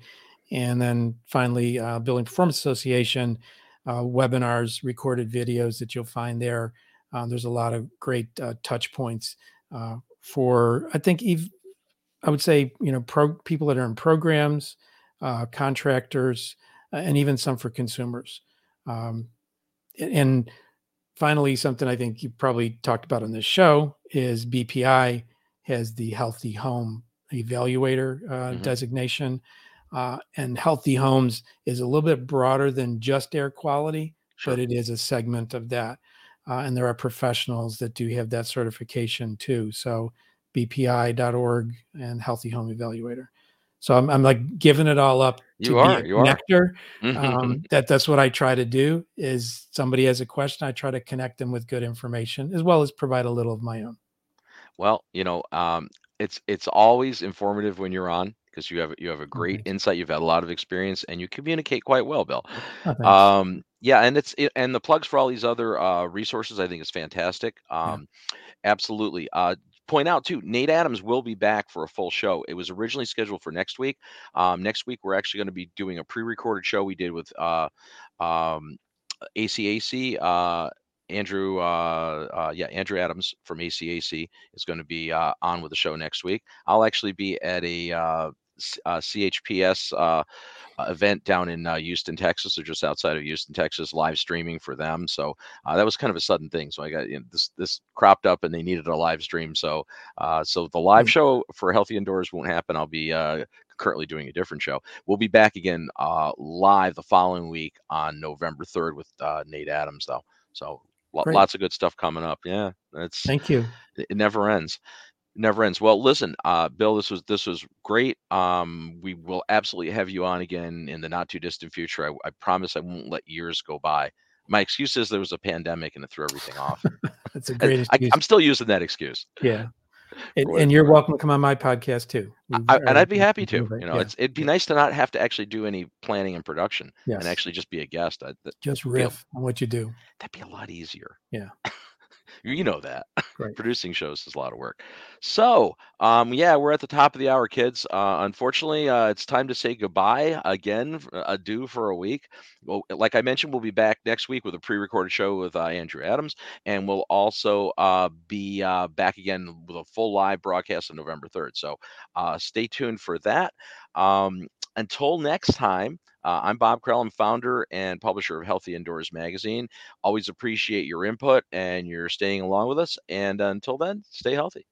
[SPEAKER 2] and then finally uh, Building Performance Association uh, webinars, recorded videos that you'll find there. Uh, there's a lot of great uh, touch points uh, for I think even I would say, you know, pro, people that are in programs, uh, contractors, uh, and even some for consumers. Um, and finally, something I think you probably talked about on this show is BPI has the Healthy Home Evaluator uh, mm-hmm. designation. Uh, and Healthy Homes is a little bit broader than just air quality, sure. but it is a segment of that. Uh, and there are professionals that do have that certification too. So bpi.org and healthy home evaluator. So i'm, I'm like giving it all up
[SPEAKER 1] to you are,
[SPEAKER 2] be a connector. Mm-hmm. um, that that's what i try to do is somebody has a question i try to connect them with good information as well as provide a little of my own.
[SPEAKER 1] Well you know um, it's it's always informative when you're on because you have you have a great okay. insight you've had a lot of experience and you communicate quite well bill. Oh, um, yeah and it's it, and the plugs for all these other uh, resources i think is fantastic. Um, yeah. absolutely. Uh, point out too, Nate Adams will be back for a full show. It was originally scheduled for next week. Um, next week we're actually going to be doing a pre-recorded show we did with uh, um, ACAC. Uh, Andrew, uh, uh, yeah, Andrew Adams from ACAC is going to be uh, on with the show next week. I'll actually be at a uh, CHPS uh, uh, event down in uh, Houston, Texas, or just outside of Houston, Texas, live streaming for them. So uh, that was kind of a sudden thing. So I got you know, this this cropped up, and they needed a live stream. So uh, so the live mm. show for Healthy Indoors won't happen. I'll be uh, currently doing a different show. We'll be back again live the following week on November third with Nate Adams, though. So lots of good stuff coming up. Yeah, that's
[SPEAKER 2] thank you.
[SPEAKER 1] It never ends never ends. Well, listen, uh, Bill, this was this was great. Um, we will absolutely have you on again in the not too distant future. I, I promise I won't let years go by. My excuse is there was a pandemic and it threw everything off.
[SPEAKER 2] That's a great
[SPEAKER 1] I, am still using that excuse.
[SPEAKER 2] Yeah. and, and, you're welcome to come on my podcast too.
[SPEAKER 1] I, and I'd be happy to. You know, yeah. it's it'd be nice to not have to actually do any planning and production yes. and actually just be a guest. I,
[SPEAKER 2] that, just riff on what you do.
[SPEAKER 1] That'd be a lot easier.
[SPEAKER 2] Yeah.
[SPEAKER 1] you know that right. producing shows is a lot of work. So um yeah we're at the top of the hour kids. Uh unfortunately uh it's time to say goodbye again adieu for a week. Well like i mentioned we'll be back next week with a pre-recorded show with uh, andrew adams and we'll also uh be uh back again with a full live broadcast on november 3rd so uh stay tuned for that. Um until next time uh, I'm Bob Krell. Founder and publisher of Healthy Indoors Magazine. Always appreciate your input and your staying along with us. And until then, stay healthy.